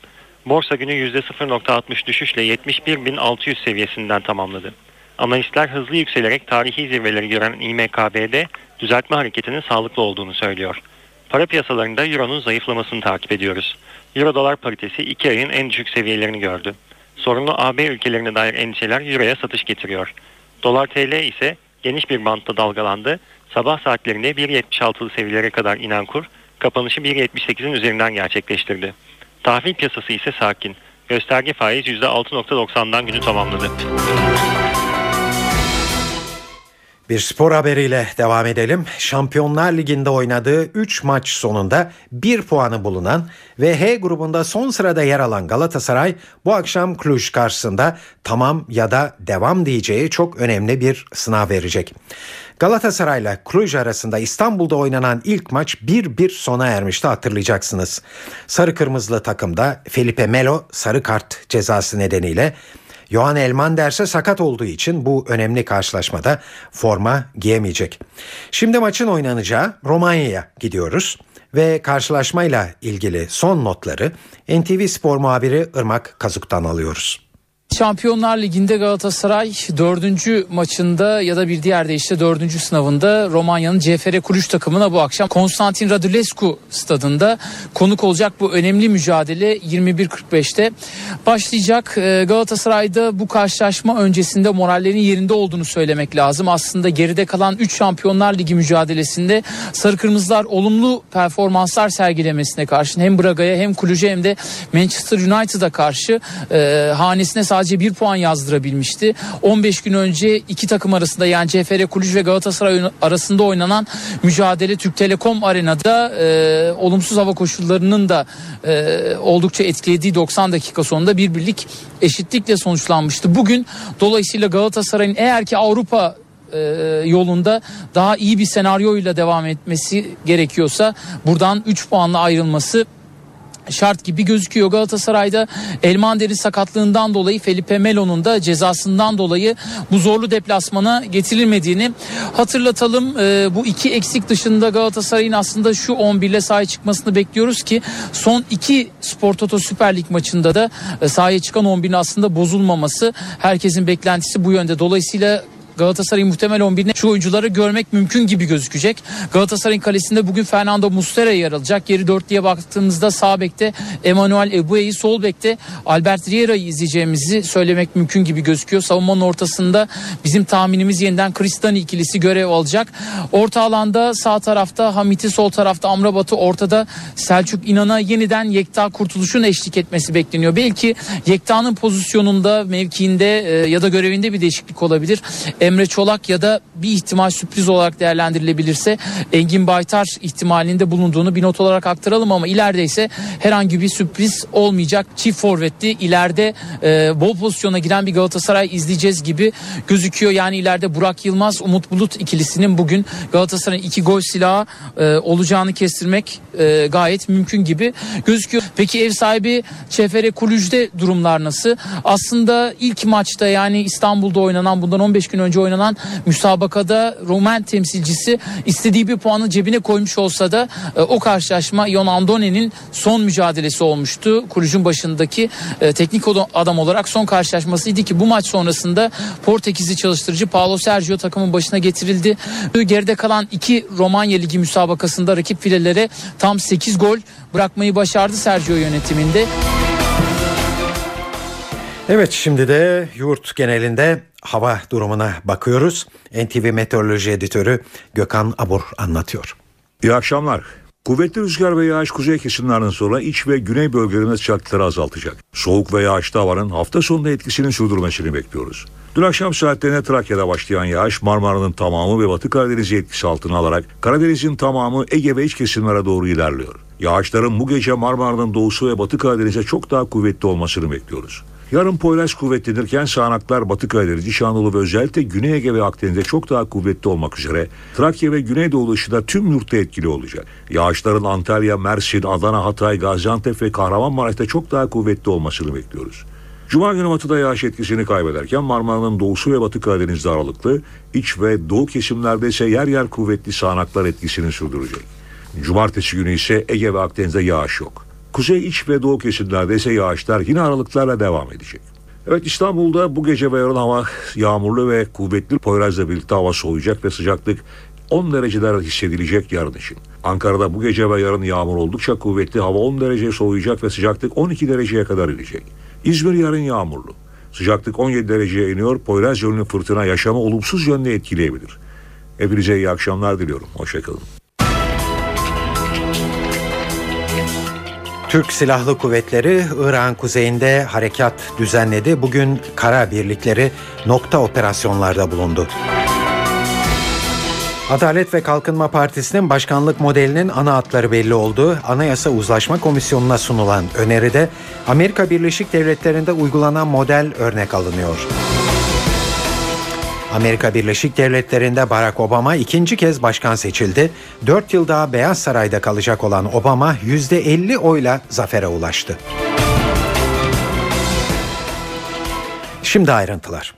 Borsa günü %0.60 düşüşle 71.600 seviyesinden tamamladı. Analistler hızlı yükselerek tarihi zirveleri gören İMKB'de düzeltme hareketinin sağlıklı olduğunu söylüyor. Para piyasalarında Euro'nun zayıflamasını takip ediyoruz. Euro dolar paritesi 2 ayın en düşük seviyelerini gördü. Sorunlu AB ülkelerine dair endişeler Euro'ya satış getiriyor. Dolar TL ise geniş bir bantta dalgalandı. Sabah saatlerinde 1.76'lı seviyelere kadar inen kur kapanışı 1.78'in üzerinden gerçekleştirdi. Tahvil piyasası ise sakin. Gösterge faiz %6.90'dan günü tamamladı. Bir spor haberiyle devam edelim. Şampiyonlar Ligi'nde oynadığı 3 maç sonunda 1 puanı bulunan ve H grubunda son sırada yer alan Galatasaray bu akşam Cluj karşısında tamam ya da devam diyeceği çok önemli bir sınav verecek. Galatasaray ile Cluj arasında İstanbul'da oynanan ilk maç 1-1 sona ermişti hatırlayacaksınız. Sarı kırmızılı takımda Felipe Melo sarı kart cezası nedeniyle Johan Elmander ise sakat olduğu için bu önemli karşılaşmada forma giyemeyecek. Şimdi maçın oynanacağı Romanya'ya gidiyoruz ve karşılaşmayla ilgili son notları NTV Spor muhabiri Irmak Kazuk'tan alıyoruz. Şampiyonlar Ligi'nde Galatasaray dördüncü maçında ya da bir diğer de işte dördüncü sınavında Romanya'nın CFR Kulüş takımına bu akşam Konstantin Radulescu stadında konuk olacak bu önemli mücadele 21.45'te başlayacak. Ee, Galatasaray'da bu karşılaşma öncesinde morallerin yerinde olduğunu söylemek lazım. Aslında geride kalan 3 Şampiyonlar Ligi mücadelesinde Sarı Kırmızılar olumlu performanslar sergilemesine karşın hem Braga'ya hem Kulüç'e hem de Manchester United'a karşı e, hanesine sadece bir puan yazdırabilmişti. 15 gün önce iki takım arasında yani CFR Kulüç ve Galatasaray arasında oynanan mücadele Türk Telekom Arena'da e, olumsuz hava koşullarının da e, oldukça etkilediği 90 dakika sonunda bir birlik eşitlikle sonuçlanmıştı. Bugün dolayısıyla Galatasaray'ın eğer ki Avrupa e, yolunda daha iyi bir senaryoyla devam etmesi gerekiyorsa buradan 3 puanla ayrılması şart gibi gözüküyor. Galatasaray'da Elmander'in sakatlığından dolayı Felipe Melo'nun da cezasından dolayı bu zorlu deplasmana getirilmediğini hatırlatalım. Ee, bu iki eksik dışında Galatasaray'ın aslında şu 11 ile sahaya çıkmasını bekliyoruz ki son iki Spor Toto Süper Lig maçında da e, sahaya çıkan 11'in aslında bozulmaması herkesin beklentisi bu yönde. Dolayısıyla Galatasaray'ın muhtemel 11'ine şu oyuncuları görmek mümkün gibi gözükecek. Galatasaray'ın kalesinde bugün Fernando Muslera yer alacak. Geri dörtlüye baktığımızda sağ bekte Emmanuel Ebue'yi sol bekte Albert Riera'yı izleyeceğimizi söylemek mümkün gibi gözüküyor. Savunmanın ortasında bizim tahminimiz yeniden Kristani ikilisi görev alacak. Orta alanda sağ tarafta Hamit'i sol tarafta Amrabat'ı ortada Selçuk İnan'a yeniden Yekta Kurtuluş'un eşlik etmesi bekleniyor. Belki Yekta'nın pozisyonunda mevkiinde e, ya da görevinde bir değişiklik olabilir. Emre Çolak ya da bir ihtimal sürpriz olarak değerlendirilebilirse Engin Baytar ihtimalinde bulunduğunu bir not olarak aktaralım ama ileride ise herhangi bir sürpriz olmayacak. Çift forvetli ileride e, bol pozisyona giren bir Galatasaray izleyeceğiz gibi gözüküyor. Yani ileride Burak Yılmaz, Umut Bulut ikilisinin bugün Galatasaray'ın iki gol silahı e, olacağını kestirmek e, gayet mümkün gibi gözüküyor. Peki ev sahibi Çefere Kulüj'de durumlar nasıl? Aslında ilk maçta yani İstanbul'da oynanan bundan 15 gün önce önce oynanan müsabakada Roman temsilcisi istediği bir puanı cebine koymuş olsa da e, o karşılaşma Ion Andone'nin son mücadelesi olmuştu. Kulücün başındaki e, teknik adam olarak son karşılaşmasıydı ki bu maç sonrasında Portekizli çalıştırıcı Paulo Sergio takımın başına getirildi. Geride kalan iki Romanya Ligi müsabakasında rakip filelere tam 8 gol bırakmayı başardı Sergio yönetiminde. Evet şimdi de yurt genelinde hava durumuna bakıyoruz. NTV Meteoroloji Editörü Gökhan Abur anlatıyor. İyi akşamlar. Kuvvetli rüzgar ve yağış kuzey kesimlerden sonra iç ve güney bölgelerinde sıcaklıkları azaltacak. Soğuk ve yağışlı havanın hafta sonunda etkisini sürdürmesini bekliyoruz. Dün akşam saatlerinde Trakya'da başlayan yağış Marmara'nın tamamı ve Batı Karadeniz'i etkisi altına alarak Karadeniz'in tamamı Ege ve iç kesimlere doğru ilerliyor. Yağışların bu gece Marmara'nın doğusu ve Batı Karadeniz'e çok daha kuvvetli olmasını bekliyoruz. Yarın Poyraz kuvvetlenirken sağanaklar Batı Karadeniz, İç ve özellikle Güney Ege ve Akdeniz'de çok daha kuvvetli olmak üzere Trakya ve Güneydoğu dışında tüm yurtta etkili olacak. Yağışların Antalya, Mersin, Adana, Hatay, Gaziantep ve Kahramanmaraş'ta çok daha kuvvetli olmasını bekliyoruz. Cuma günü batıda yağış etkisini kaybederken Marmara'nın doğusu ve batı Karadeniz'de aralıklı, iç ve doğu kesimlerde ise yer yer kuvvetli sağanaklar etkisini sürdürecek. Cumartesi günü ise Ege ve Akdeniz'de yağış yok. Kuzey iç ve doğu kesimlerde ise yağışlar yine aralıklarla devam edecek. Evet İstanbul'da bu gece ve yarın hava yağmurlu ve kuvvetli Poyraz'la birlikte hava soğuyacak ve sıcaklık 10 dereceler hissedilecek yarın için. Ankara'da bu gece ve yarın yağmur oldukça kuvvetli hava 10 derece soğuyacak ve sıcaklık 12 dereceye kadar inecek. İzmir yarın yağmurlu. Sıcaklık 17 dereceye iniyor. Poyraz yönlü fırtına yaşamı olumsuz yönde etkileyebilir. Hepinize iyi akşamlar diliyorum. Hoşçakalın. Türk Silahlı Kuvvetleri İran kuzeyinde harekat düzenledi. Bugün kara birlikleri nokta operasyonlarda bulundu. Adalet ve Kalkınma Partisi'nin başkanlık modelinin ana hatları belli oldu. Anayasa Uzlaşma Komisyonu'na sunulan öneride Amerika Birleşik Devletleri'nde uygulanan model örnek alınıyor. Amerika Birleşik Devletleri'nde Barack Obama ikinci kez başkan seçildi. Dört yıl daha Beyaz Saray'da kalacak olan Obama %50 oyla zafere ulaştı. Şimdi ayrıntılar.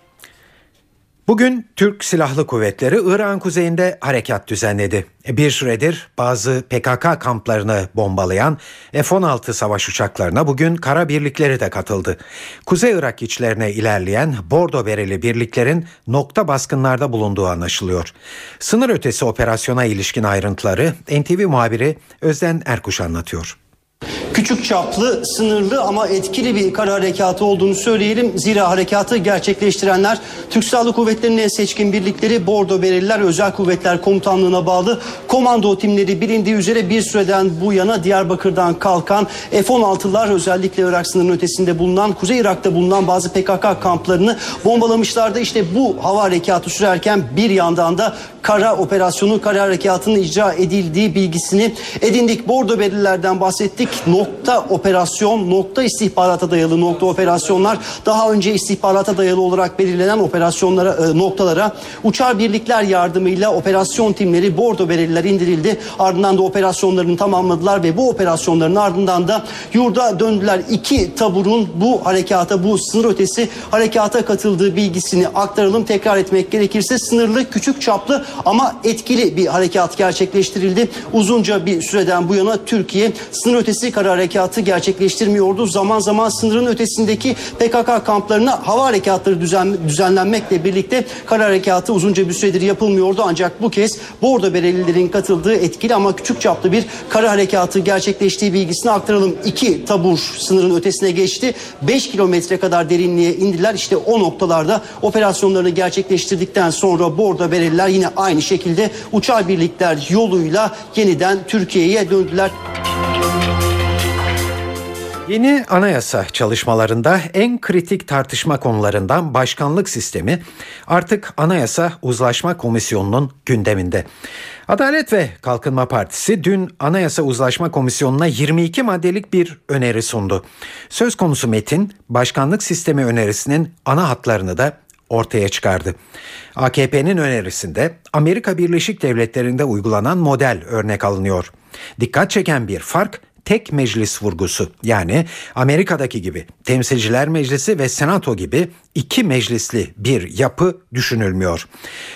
Bugün Türk Silahlı Kuvvetleri İran kuzeyinde harekat düzenledi. Bir süredir bazı PKK kamplarını bombalayan F-16 savaş uçaklarına bugün kara birlikleri de katıldı. Kuzey Irak içlerine ilerleyen Bordo bereli birliklerin nokta baskınlarda bulunduğu anlaşılıyor. Sınır ötesi operasyona ilişkin ayrıntıları NTV muhabiri Özden Erkuş anlatıyor. Küçük çaplı, sınırlı ama etkili bir kara harekatı olduğunu söyleyelim. Zira harekatı gerçekleştirenler Türk Silahlı Kuvvetleri'nin en seçkin birlikleri Bordo Bereliler Özel Kuvvetler Komutanlığı'na bağlı komando timleri bilindiği üzere bir süreden bu yana Diyarbakır'dan kalkan F-16'lar özellikle Irak sınırının ötesinde bulunan Kuzey Irak'ta bulunan bazı PKK kamplarını bombalamışlardı. İşte bu hava harekatı sürerken bir yandan da kara operasyonu, kara harekatının icra edildiği bilgisini edindik. Bordo Berililerden bahsettik. Nokta operasyon, nokta istihbarata dayalı nokta operasyonlar daha önce istihbarata dayalı olarak belirlenen operasyonlara, e, noktalara uçar birlikler yardımıyla operasyon timleri Bordo Berililer indirildi. Ardından da operasyonlarını tamamladılar ve bu operasyonların ardından da yurda döndüler. İki taburun bu harekata, bu sınır ötesi harekata katıldığı bilgisini aktaralım. Tekrar etmek gerekirse sınırlı, küçük çaplı ama etkili bir harekat gerçekleştirildi. Uzunca bir süreden bu yana Türkiye sınır ötesi kara harekatı gerçekleştirmiyordu. Zaman zaman sınırın ötesindeki PKK kamplarına hava harekatları düzen, düzenlenmekle birlikte kara harekatı uzunca bir süredir yapılmıyordu. Ancak bu kez Bordo Berelilerin katıldığı etkili ama küçük çaplı bir kara harekatı gerçekleştiği bilgisini aktaralım. İki tabur sınırın ötesine geçti. 5 kilometre kadar derinliğe indiler. İşte o noktalarda operasyonlarını gerçekleştirdikten sonra Bordo Bereliler yine aynı şekilde uçar birlikler yoluyla yeniden Türkiye'ye döndüler. Yeni anayasa çalışmalarında en kritik tartışma konularından başkanlık sistemi artık Anayasa Uzlaşma Komisyonu'nun gündeminde. Adalet ve Kalkınma Partisi dün Anayasa Uzlaşma Komisyonu'na 22 maddelik bir öneri sundu. Söz konusu metin başkanlık sistemi önerisinin ana hatlarını da ortaya çıkardı. AKP'nin önerisinde Amerika Birleşik Devletleri'nde uygulanan model örnek alınıyor. Dikkat çeken bir fark tek meclis vurgusu yani Amerika'daki gibi temsilciler meclisi ve senato gibi iki meclisli bir yapı düşünülmüyor.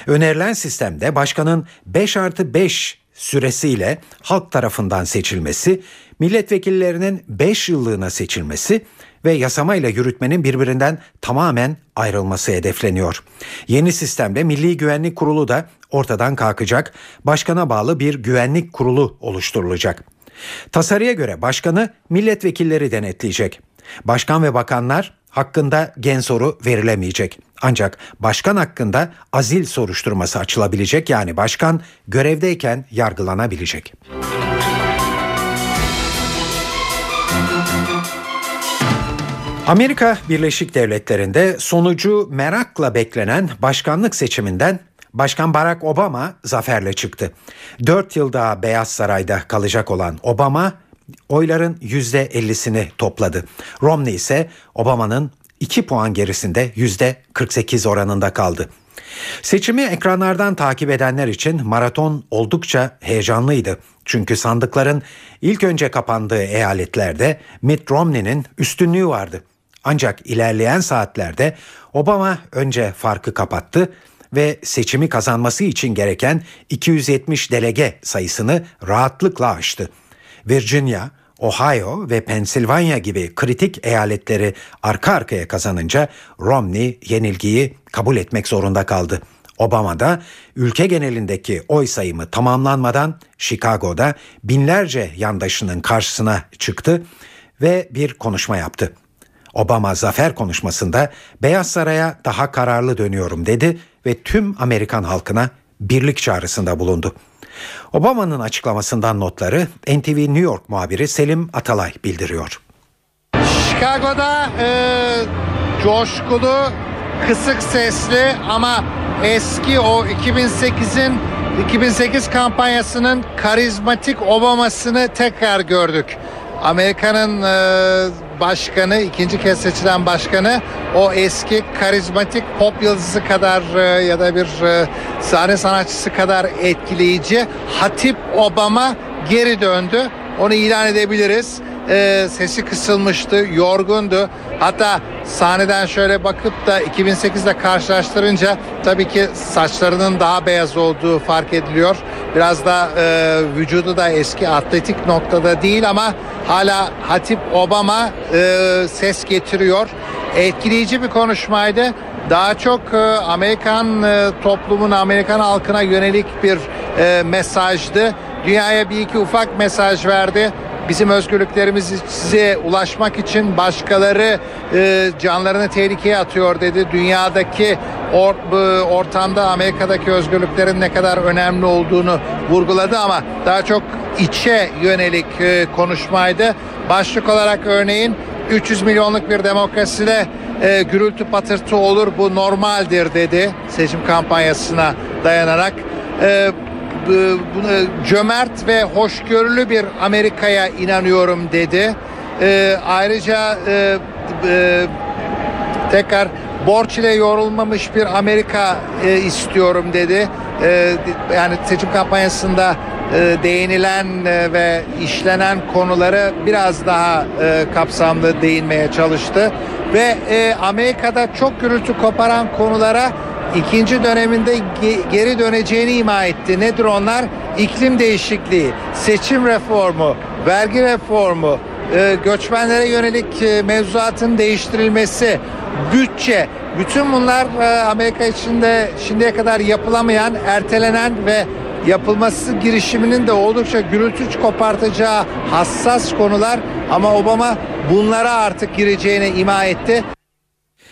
Önerilen sistemde başkanın 5 artı 5 süresiyle halk tarafından seçilmesi, milletvekillerinin 5 yıllığına seçilmesi ve yasamayla yürütmenin birbirinden tamamen ayrılması hedefleniyor. Yeni sistemde Milli Güvenlik Kurulu da ortadan kalkacak, başkana bağlı bir güvenlik kurulu oluşturulacak. Tasarıya göre başkanı milletvekilleri denetleyecek. Başkan ve bakanlar hakkında gen soru verilemeyecek. Ancak başkan hakkında azil soruşturması açılabilecek yani başkan görevdeyken yargılanabilecek. Amerika Birleşik Devletleri'nde sonucu merakla beklenen başkanlık seçiminden Başkan Barack Obama zaferle çıktı. Dört yıl daha Beyaz Saray'da kalacak olan Obama oyların yüzde ellisini topladı. Romney ise Obama'nın 2 puan gerisinde yüzde 48 oranında kaldı. Seçimi ekranlardan takip edenler için maraton oldukça heyecanlıydı. Çünkü sandıkların ilk önce kapandığı eyaletlerde Mitt Romney'nin üstünlüğü vardı. Ancak ilerleyen saatlerde Obama önce farkı kapattı ve seçimi kazanması için gereken 270 delege sayısını rahatlıkla aştı. Virginia, Ohio ve Pensilvanya gibi kritik eyaletleri arka arkaya kazanınca Romney yenilgiyi kabul etmek zorunda kaldı. Obama da ülke genelindeki oy sayımı tamamlanmadan Chicago'da binlerce yandaşının karşısına çıktı ve bir konuşma yaptı. Obama zafer konuşmasında Beyaz Saray'a daha kararlı dönüyorum dedi ve tüm Amerikan halkına birlik çağrısında bulundu. Obama'nın açıklamasından notları NTV New York muhabiri Selim Atalay bildiriyor. Chicago'da e, coşkulu, kısık sesli ama eski o 2008'in 2008 kampanyasının karizmatik Obama'sını tekrar gördük. Amerika'nın e, başkanı, ikinci kez seçilen başkanı o eski karizmatik pop yıldızı kadar e, ya da bir e, sahne sanatçısı kadar etkileyici Hatip Obama geri döndü. Onu ilan edebiliriz. E, sesi kısılmıştı, yorgundu. Hatta sahneden şöyle bakıp da 2008'de karşılaştırınca tabii ki saçlarının daha beyaz olduğu fark ediliyor. Biraz da e, vücudu da eski atletik noktada değil ama hala Hatip Obama e, ses getiriyor. Etkileyici bir konuşmaydı. Daha çok e, Amerikan e, toplumuna, Amerikan halkına yönelik bir e, mesajdı. Dünyaya bir iki ufak mesaj verdi bizim özgürlüklerimiz size ulaşmak için başkaları e, canlarını tehlikeye atıyor dedi. Dünyadaki or, e, ortamda Amerika'daki özgürlüklerin ne kadar önemli olduğunu vurguladı ama daha çok içe yönelik e, konuşmaydı. Başlık olarak örneğin 300 milyonluk bir demokraside e, gürültü patırtı olur bu normaldir dedi seçim kampanyasına dayanarak. E, cömert ve hoşgörülü bir Amerika'ya inanıyorum dedi. E, ayrıca e, e, tekrar borç ile yorulmamış bir Amerika e, istiyorum dedi. E, yani seçim kampanyasında e, değinilen e, ve işlenen konuları biraz daha e, kapsamlı değinmeye çalıştı ve e, Amerika'da çok gürültü koparan konulara ikinci döneminde geri döneceğini ima etti. Nedir onlar? İklim değişikliği, seçim reformu, vergi reformu, e, göçmenlere yönelik e, mevzuatın değiştirilmesi, bütçe, bütün bunlar e, Amerika içinde şimdiye kadar yapılamayan, ertelenen ve yapılması girişiminin de oldukça gürültü kopartacağı hassas konular ama Obama bunlara artık gireceğine ima etti.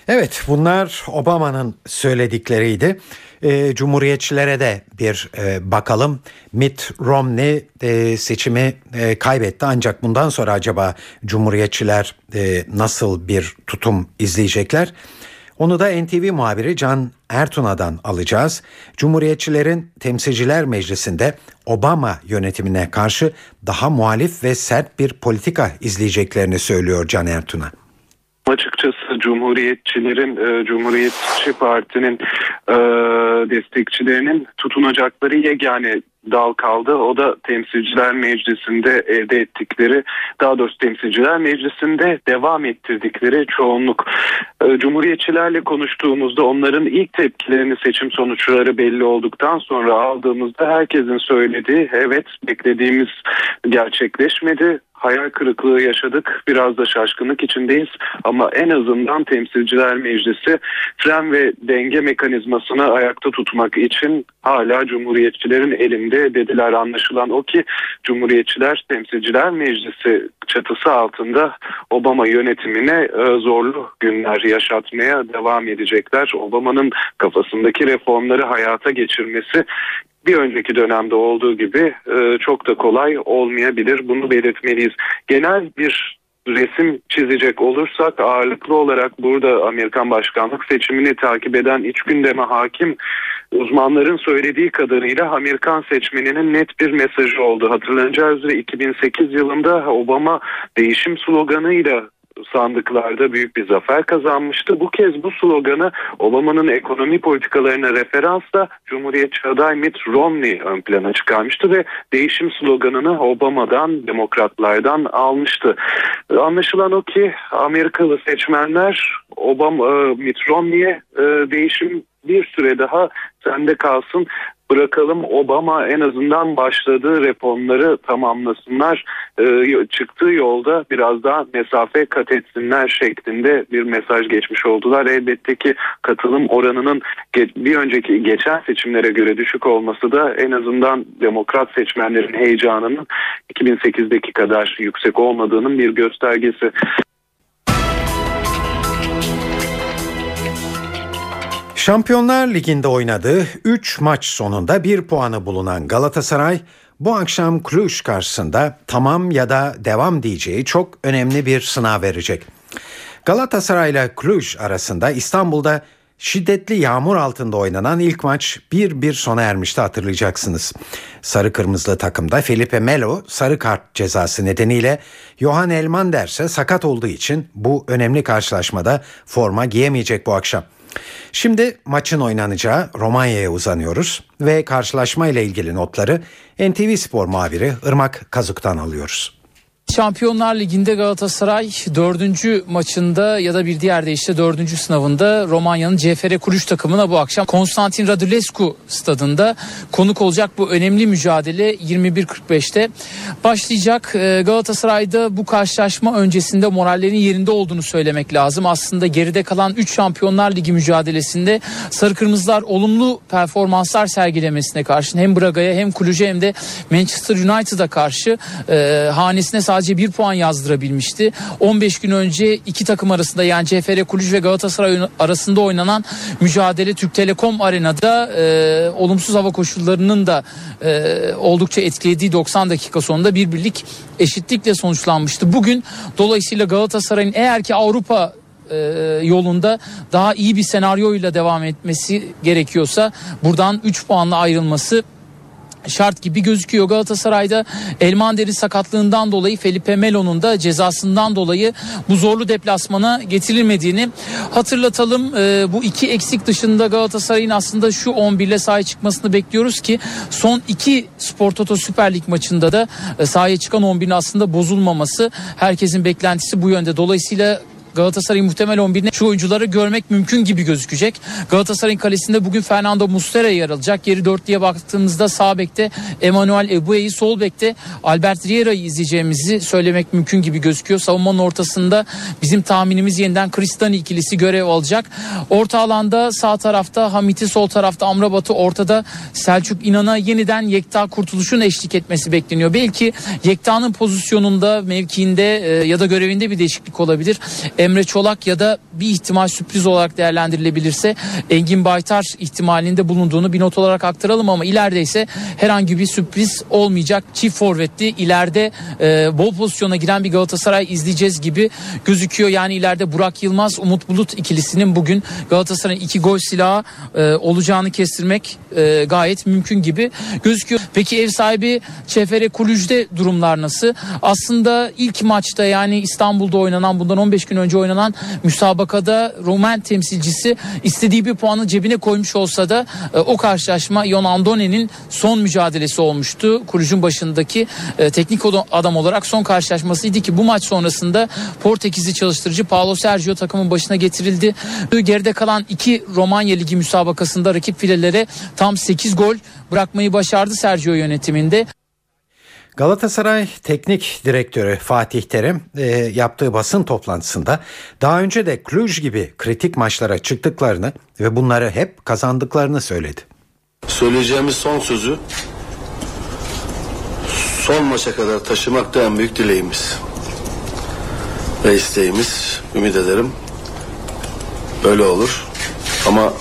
Evet bunlar Obama'nın söyledikleriydi. E, Cumhuriyetçilere de bir e, bakalım. Mitt Romney e, seçimi e, kaybetti ancak bundan sonra acaba Cumhuriyetçiler e, nasıl bir tutum izleyecekler? Onu da NTV muhabiri Can Ertuna'dan alacağız. Cumhuriyetçilerin Temsilciler Meclisi'nde Obama yönetimine karşı daha muhalif ve sert bir politika izleyeceklerini söylüyor Can Ertuna. Açıkçası Cumhuriyetçilerin, e, Cumhuriyetçi Parti'nin e, destekçilerinin tutunacakları yegane dal kaldı. O da temsilciler meclisinde elde ettikleri daha doğrusu temsilciler meclisinde devam ettirdikleri çoğunluk. E, Cumhuriyetçilerle konuştuğumuzda onların ilk tepkilerini seçim sonuçları belli olduktan sonra aldığımızda herkesin söylediği evet beklediğimiz gerçekleşmedi hayal kırıklığı yaşadık. Biraz da şaşkınlık içindeyiz. Ama en azından Temsilciler Meclisi fren ve denge mekanizmasını ayakta tutmak için hala Cumhuriyetçilerin elinde dediler. Anlaşılan o ki Cumhuriyetçiler Temsilciler Meclisi çatısı altında Obama yönetimine e, zorlu günler yaşatmaya devam edecekler. Obama'nın kafasındaki reformları hayata geçirmesi bir önceki dönemde olduğu gibi e, çok da kolay olmayabilir. Bunu belirtmeliyiz. Genel bir resim çizecek olursak ağırlıklı olarak burada Amerikan başkanlık seçimini takip eden iç gündeme hakim uzmanların söylediği kadarıyla Amerikan seçmeninin net bir mesajı oldu. Hatırlanacağı üzere 2008 yılında Obama değişim sloganıyla sandıklarda büyük bir zafer kazanmıştı. Bu kez bu sloganı Obama'nın ekonomi politikalarına referansla Cumhuriyetçi aday Mitt Romney ön plana çıkarmıştı ve değişim sloganını Obama'dan, demokratlardan almıştı. Anlaşılan o ki Amerikalı seçmenler Obama, e, Mitt Romney'e e, değişim bir süre daha sende kalsın bırakalım Obama en azından başladığı reformları tamamlasınlar. E, çıktığı yolda biraz daha mesafe kat etsinler şeklinde bir mesaj geçmiş oldular. Elbette ki katılım oranının bir önceki geçen seçimlere göre düşük olması da en azından demokrat seçmenlerin heyecanının 2008'deki kadar yüksek olmadığının bir göstergesi. Şampiyonlar Ligi'nde oynadığı 3 maç sonunda 1 puanı bulunan Galatasaray bu akşam Cluj karşısında tamam ya da devam diyeceği çok önemli bir sınav verecek. Galatasaray ile Cluj arasında İstanbul'da şiddetli yağmur altında oynanan ilk maç 1-1 sona ermişti hatırlayacaksınız. Sarı kırmızılı takımda Felipe Melo sarı kart cezası nedeniyle Johan Elmander ise sakat olduğu için bu önemli karşılaşmada forma giyemeyecek bu akşam. Şimdi maçın oynanacağı Romanya'ya uzanıyoruz ve karşılaşma ile ilgili notları NTV Spor muhabiri Irmak Kazuk'tan alıyoruz. Şampiyonlar Ligi'nde Galatasaray dördüncü maçında ya da bir diğer deyişle dördüncü sınavında Romanya'nın CFR Kuruş takımına bu akşam Konstantin Radulescu stadında konuk olacak bu önemli mücadele 21.45'te başlayacak. Ee, Galatasaray'da bu karşılaşma öncesinde morallerin yerinde olduğunu söylemek lazım. Aslında geride kalan 3 Şampiyonlar Ligi mücadelesinde Sarı Kırmızılar olumlu performanslar sergilemesine karşın hem Braga'ya hem Kulüce hem de Manchester United'a karşı e, hanesine sadece sadece bir puan yazdırabilmişti. 15 gün önce iki takım arasında yani CFR Kulüç ve Galatasaray arasında oynanan mücadele Türk Telekom Arena'da e, olumsuz hava koşullarının da e, oldukça etkilediği 90 dakika sonunda bir birlik eşitlikle sonuçlanmıştı. Bugün dolayısıyla Galatasaray'ın eğer ki Avrupa e, yolunda daha iyi bir senaryoyla devam etmesi gerekiyorsa buradan 3 puanla ayrılması şart gibi gözüküyor. Galatasaray'da Elmander'in sakatlığından dolayı Felipe Melo'nun da cezasından dolayı bu zorlu deplasmana getirilmediğini hatırlatalım. E, bu iki eksik dışında Galatasaray'ın aslında şu 11 ile sahaya çıkmasını bekliyoruz ki son iki Spor Toto Süper Lig maçında da e, sahaya çıkan 11'in aslında bozulmaması herkesin beklentisi bu yönde. Dolayısıyla Galatasaray'ın muhtemel 11'ine şu oyuncuları görmek mümkün gibi gözükecek. Galatasaray'ın kalesinde bugün Fernando Muslera yer alacak. Geri dörtlüye baktığımızda sağ bekte Emmanuel Ebue'yi sol bekte Albert Riera'yı izleyeceğimizi söylemek mümkün gibi gözüküyor. Savunmanın ortasında bizim tahminimiz yeniden Kristani ikilisi görev alacak. Orta alanda sağ tarafta Hamit'i sol tarafta Amrabat'ı ortada Selçuk İnan'a yeniden Yekta Kurtuluş'un eşlik etmesi bekleniyor. Belki Yekta'nın pozisyonunda mevkiinde e, ya da görevinde bir değişiklik olabilir. Emre Çolak ya da bir ihtimal sürpriz olarak değerlendirilebilirse Engin Baytar ihtimalinde bulunduğunu bir not olarak aktaralım ama ileride ise herhangi bir sürpriz olmayacak. Çift forvetli ileride e, bol pozisyona giren bir Galatasaray izleyeceğiz gibi gözüküyor. Yani ileride Burak Yılmaz, Umut Bulut ikilisinin bugün Galatasaray'ın iki gol silahı e, olacağını kestirmek e, gayet mümkün gibi gözüküyor. Peki ev sahibi Çefere Kulüj'de durumlar nasıl? Aslında ilk maçta yani İstanbul'da oynanan bundan 15 gün önce oynanan müsabakada Roman temsilcisi istediği bir puanı cebine koymuş olsa da e, o karşılaşma Yon Andone'nin son mücadelesi olmuştu. Kulücün başındaki e, teknik adam olarak son karşılaşmasıydı ki bu maç sonrasında Portekizli çalıştırıcı Paulo Sergio takımın başına getirildi. Geride kalan iki Romanya Ligi müsabakasında rakip filelere tam 8 gol bırakmayı başardı Sergio yönetiminde. Galatasaray Teknik Direktörü Fatih Terim e, yaptığı basın toplantısında daha önce de Cluj gibi kritik maçlara çıktıklarını ve bunları hep kazandıklarını söyledi. Söyleyeceğimiz son sözü son maça kadar taşımak da en büyük dileğimiz ve isteğimiz. Ümit ederim böyle olur. Ama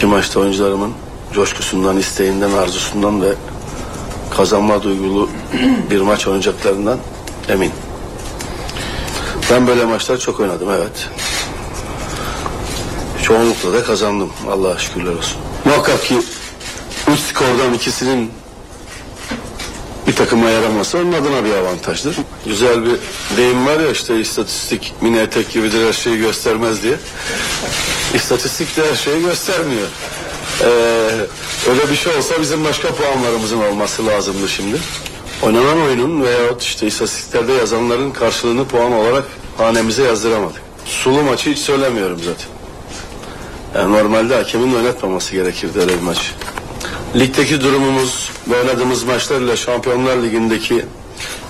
bir maçta oyuncularımın coşkusundan, isteğinden, arzusundan ve kazanma duygulu bir maç oynayacaklarından emin. Ben böyle maçlar çok oynadım evet. Çoğunlukla da kazandım. Allah'a şükürler olsun. Muhakkak ki üç skordan ikisinin bir takıma yaraması onun adına bir avantajdır. Güzel bir deyim var ya işte istatistik mini etek gibidir her şeyi göstermez diye. İstatistik de her şeyi göstermiyor. Ee, öyle bir şey olsa bizim başka puanlarımızın olması lazımdı şimdi. Oynanan oyunun veyahut işte istatistiklerde yazanların karşılığını puan olarak hanemize yazdıramadık. Sulu maçı hiç söylemiyorum zaten. Yani normalde hakemin oynatmaması gerekirdi öyle bir maç. Ligdeki durumumuz ve oynadığımız maçlarla Şampiyonlar Ligi'ndeki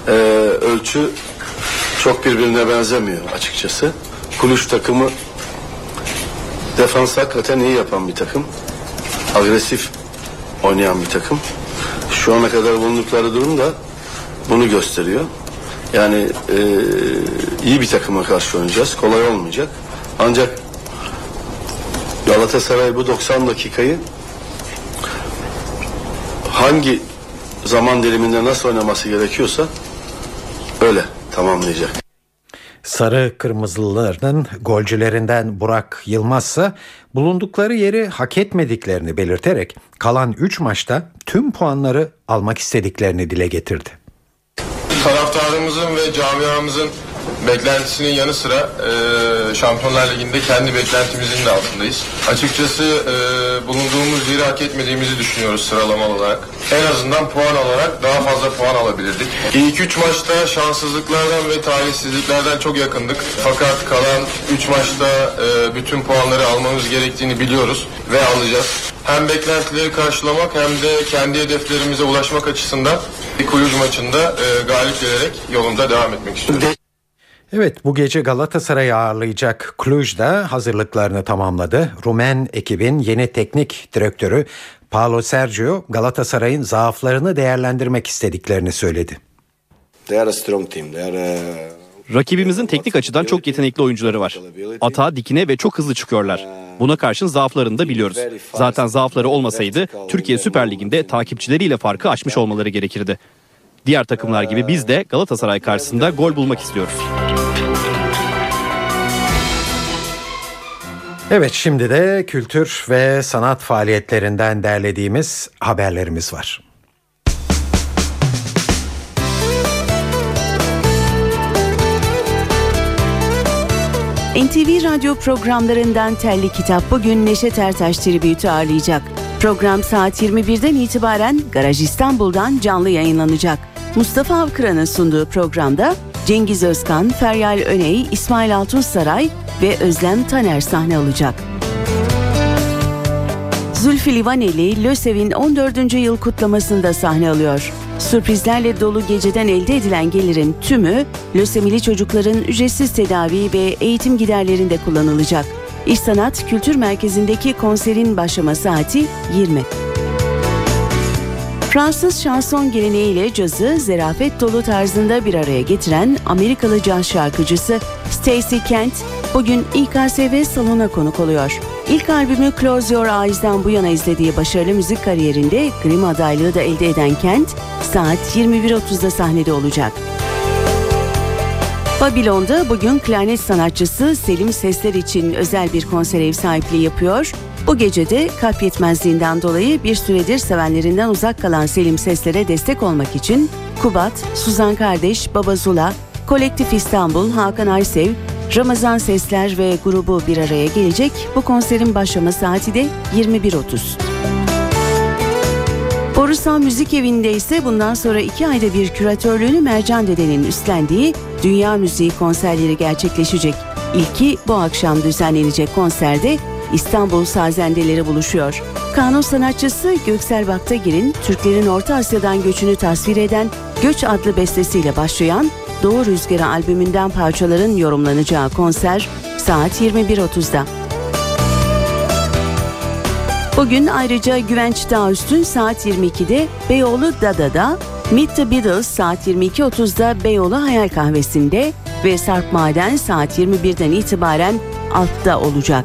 e, ölçü çok birbirine benzemiyor açıkçası. Kuluş takımı defans hakikaten iyi yapan bir takım. Agresif oynayan bir takım. Şu ana kadar bulundukları durum da bunu gösteriyor. Yani e, iyi bir takıma karşı oynayacağız. Kolay olmayacak. Ancak Galatasaray bu 90 dakikayı hangi zaman diliminde nasıl oynaması gerekiyorsa öyle tamamlayacak. Sarı Kırmızılıların golcülerinden Burak Yılmaz ise bulundukları yeri hak etmediklerini belirterek kalan 3 maçta tüm puanları almak istediklerini dile getirdi. Taraftarımızın ve camiamızın beklentisinin yanı sıra e, Şampiyonlar Ligi'nde kendi beklentimizin de altındayız. Açıkçası e, bulunduğumuz yeri hak etmediğimizi düşünüyoruz sıralama olarak. En azından puan olarak daha fazla puan alabilirdik. İlk 3 maçta şanssızlıklardan ve talihsizliklerden çok yakındık. Fakat kalan 3 maçta e, bütün puanları almamız gerektiğini biliyoruz ve alacağız. Hem beklentileri karşılamak hem de kendi hedeflerimize ulaşmak açısından Kulüz maçında e, galip gelerek yolunda devam etmek istiyoruz. Evet bu gece Galatasaray'ı ağırlayacak Cluj da hazırlıklarını tamamladı. Rumen ekibin yeni teknik direktörü Paolo Sergio Galatasaray'ın zaaflarını değerlendirmek istediklerini söyledi. They are a strong team. They are a... Rakibimizin teknik açıdan çok yetenekli oyuncuları var. Atağa dikine ve çok hızlı çıkıyorlar. Buna karşın zaaflarını da biliyoruz. Zaten zaafları olmasaydı Türkiye Süper Ligi'nde takipçileriyle farkı aşmış olmaları gerekirdi. Diğer takımlar gibi biz de Galatasaray karşısında gol bulmak istiyoruz. Evet şimdi de kültür ve sanat faaliyetlerinden derlediğimiz haberlerimiz var. NTV Radyo programlarından Telli Kitap bugün Neşet Ertaş tribütü ağırlayacak. Program saat 21'den itibaren Garaj İstanbul'dan canlı yayınlanacak. Mustafa Avkıran'ın sunduğu programda Cengiz Özkan, Feryal Öney, İsmail Altunsaray ve Özlem Taner sahne alacak. Zülfü Livaneli, LÖSEV'in 14. yıl kutlamasında sahne alıyor. Sürprizlerle dolu geceden elde edilen gelirin tümü lösemili çocukların ücretsiz tedavi ve eğitim giderlerinde kullanılacak. İş Sanat Kültür Merkezi'ndeki konserin başlama saati 20. Fransız şanson geleneğiyle cazı zerafet dolu tarzında bir araya getiren Amerikalı caz şarkıcısı Stacey Kent bugün İKSV salona konuk oluyor. İlk albümü Close Your Eyes'dan bu yana izlediği başarılı müzik kariyerinde Grammy adaylığı da elde eden Kent saat 21.30'da sahnede olacak. Babilon'da bugün klarnet sanatçısı Selim Sesler için özel bir konser ev sahipliği yapıyor. Bu gece de kalp yetmezliğinden dolayı bir süredir sevenlerinden uzak kalan Selim Sesler'e destek olmak için Kubat, Suzan Kardeş, Baba Zula, Kolektif İstanbul, Hakan Aysev, Ramazan Sesler ve grubu bir araya gelecek. Bu konserin başlama saati de 21.30. Borusan Müzik Evi'nde ise bundan sonra iki ayda bir küratörlüğünü Mercan Dede'nin üstlendiği Dünya Müziği konserleri gerçekleşecek. İlki bu akşam düzenlenecek konserde İstanbul sazendeleri buluşuyor. Kanun sanatçısı Göksel Baktagir'in Türklerin Orta Asya'dan göçünü tasvir eden Göç adlı bestesiyle başlayan Doğu Rüzgarı albümünden parçaların yorumlanacağı konser saat 21.30'da. Bugün ayrıca Güvenç Dağüstün saat 22'de Beyoğlu Dada'da, Meet the Beatles saat 22.30'da Beyoğlu Hayal Kahvesi'nde ve Sarp Maden saat 21'den itibaren altta olacak.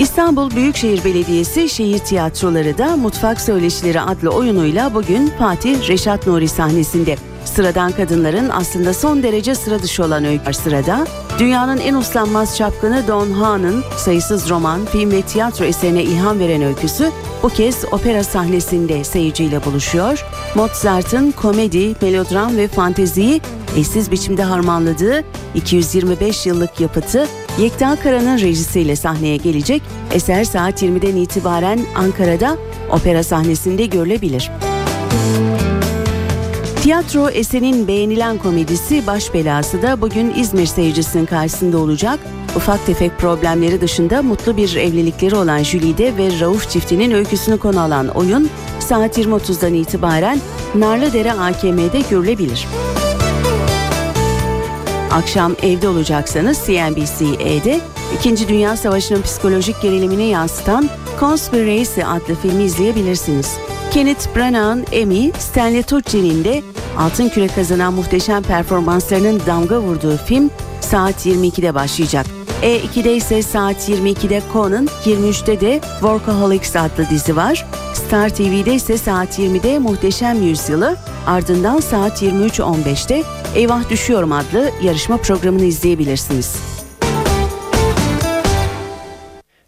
İstanbul Büyükşehir Belediyesi şehir tiyatroları da Mutfak Söyleşileri adlı oyunuyla bugün Fatih Reşat Nuri sahnesinde. Sıradan kadınların aslında son derece sıra dışı olan öykü sırada. Dünyanın en uslanmaz çapkını Don Juan'ın sayısız roman, film ve tiyatro eserine ilham veren öyküsü bu kez opera sahnesinde seyirciyle buluşuyor. Mozart'ın komedi, melodram ve fanteziyi eşsiz biçimde harmanladığı 225 yıllık yapıtı Yekta Kara'nın rejisiyle sahneye gelecek. Eser saat 20'den itibaren Ankara'da opera sahnesinde görülebilir. Tiyatro Esen'in beğenilen komedisi Baş Belası da bugün İzmir seyircisinin karşısında olacak. Ufak tefek problemleri dışında mutlu bir evlilikleri olan Jülide ve Rauf çiftinin öyküsünü konu alan oyun saat 20.30'dan itibaren Narlıdere AKM'de görülebilir. Akşam evde olacaksanız CNBC-E'de İkinci Dünya Savaşı'nın psikolojik gerilimini yansıtan Conspiracy adlı filmi izleyebilirsiniz. Kenneth Branagh'ın Emmy, Stanley Tucci'nin de altın küre kazanan muhteşem performanslarının damga vurduğu film saat 22'de başlayacak. E2'de ise saat 22'de Conan, 23'te de Workaholics adlı dizi var. Star TV'de ise saat 20'de Muhteşem Yüzyılı, ardından saat 23.15'te Eyvah Düşüyorum adlı yarışma programını izleyebilirsiniz.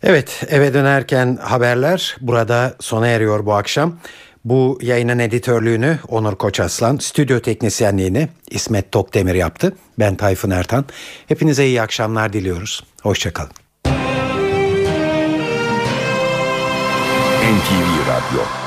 Evet eve dönerken haberler burada sona eriyor bu akşam. Bu yayının editörlüğünü Onur Koçaslan, stüdyo teknisyenliğini İsmet Tokdemir yaptı. Ben Tayfun Ertan. Hepinize iyi akşamlar diliyoruz. Hoşçakalın. NTV Radyo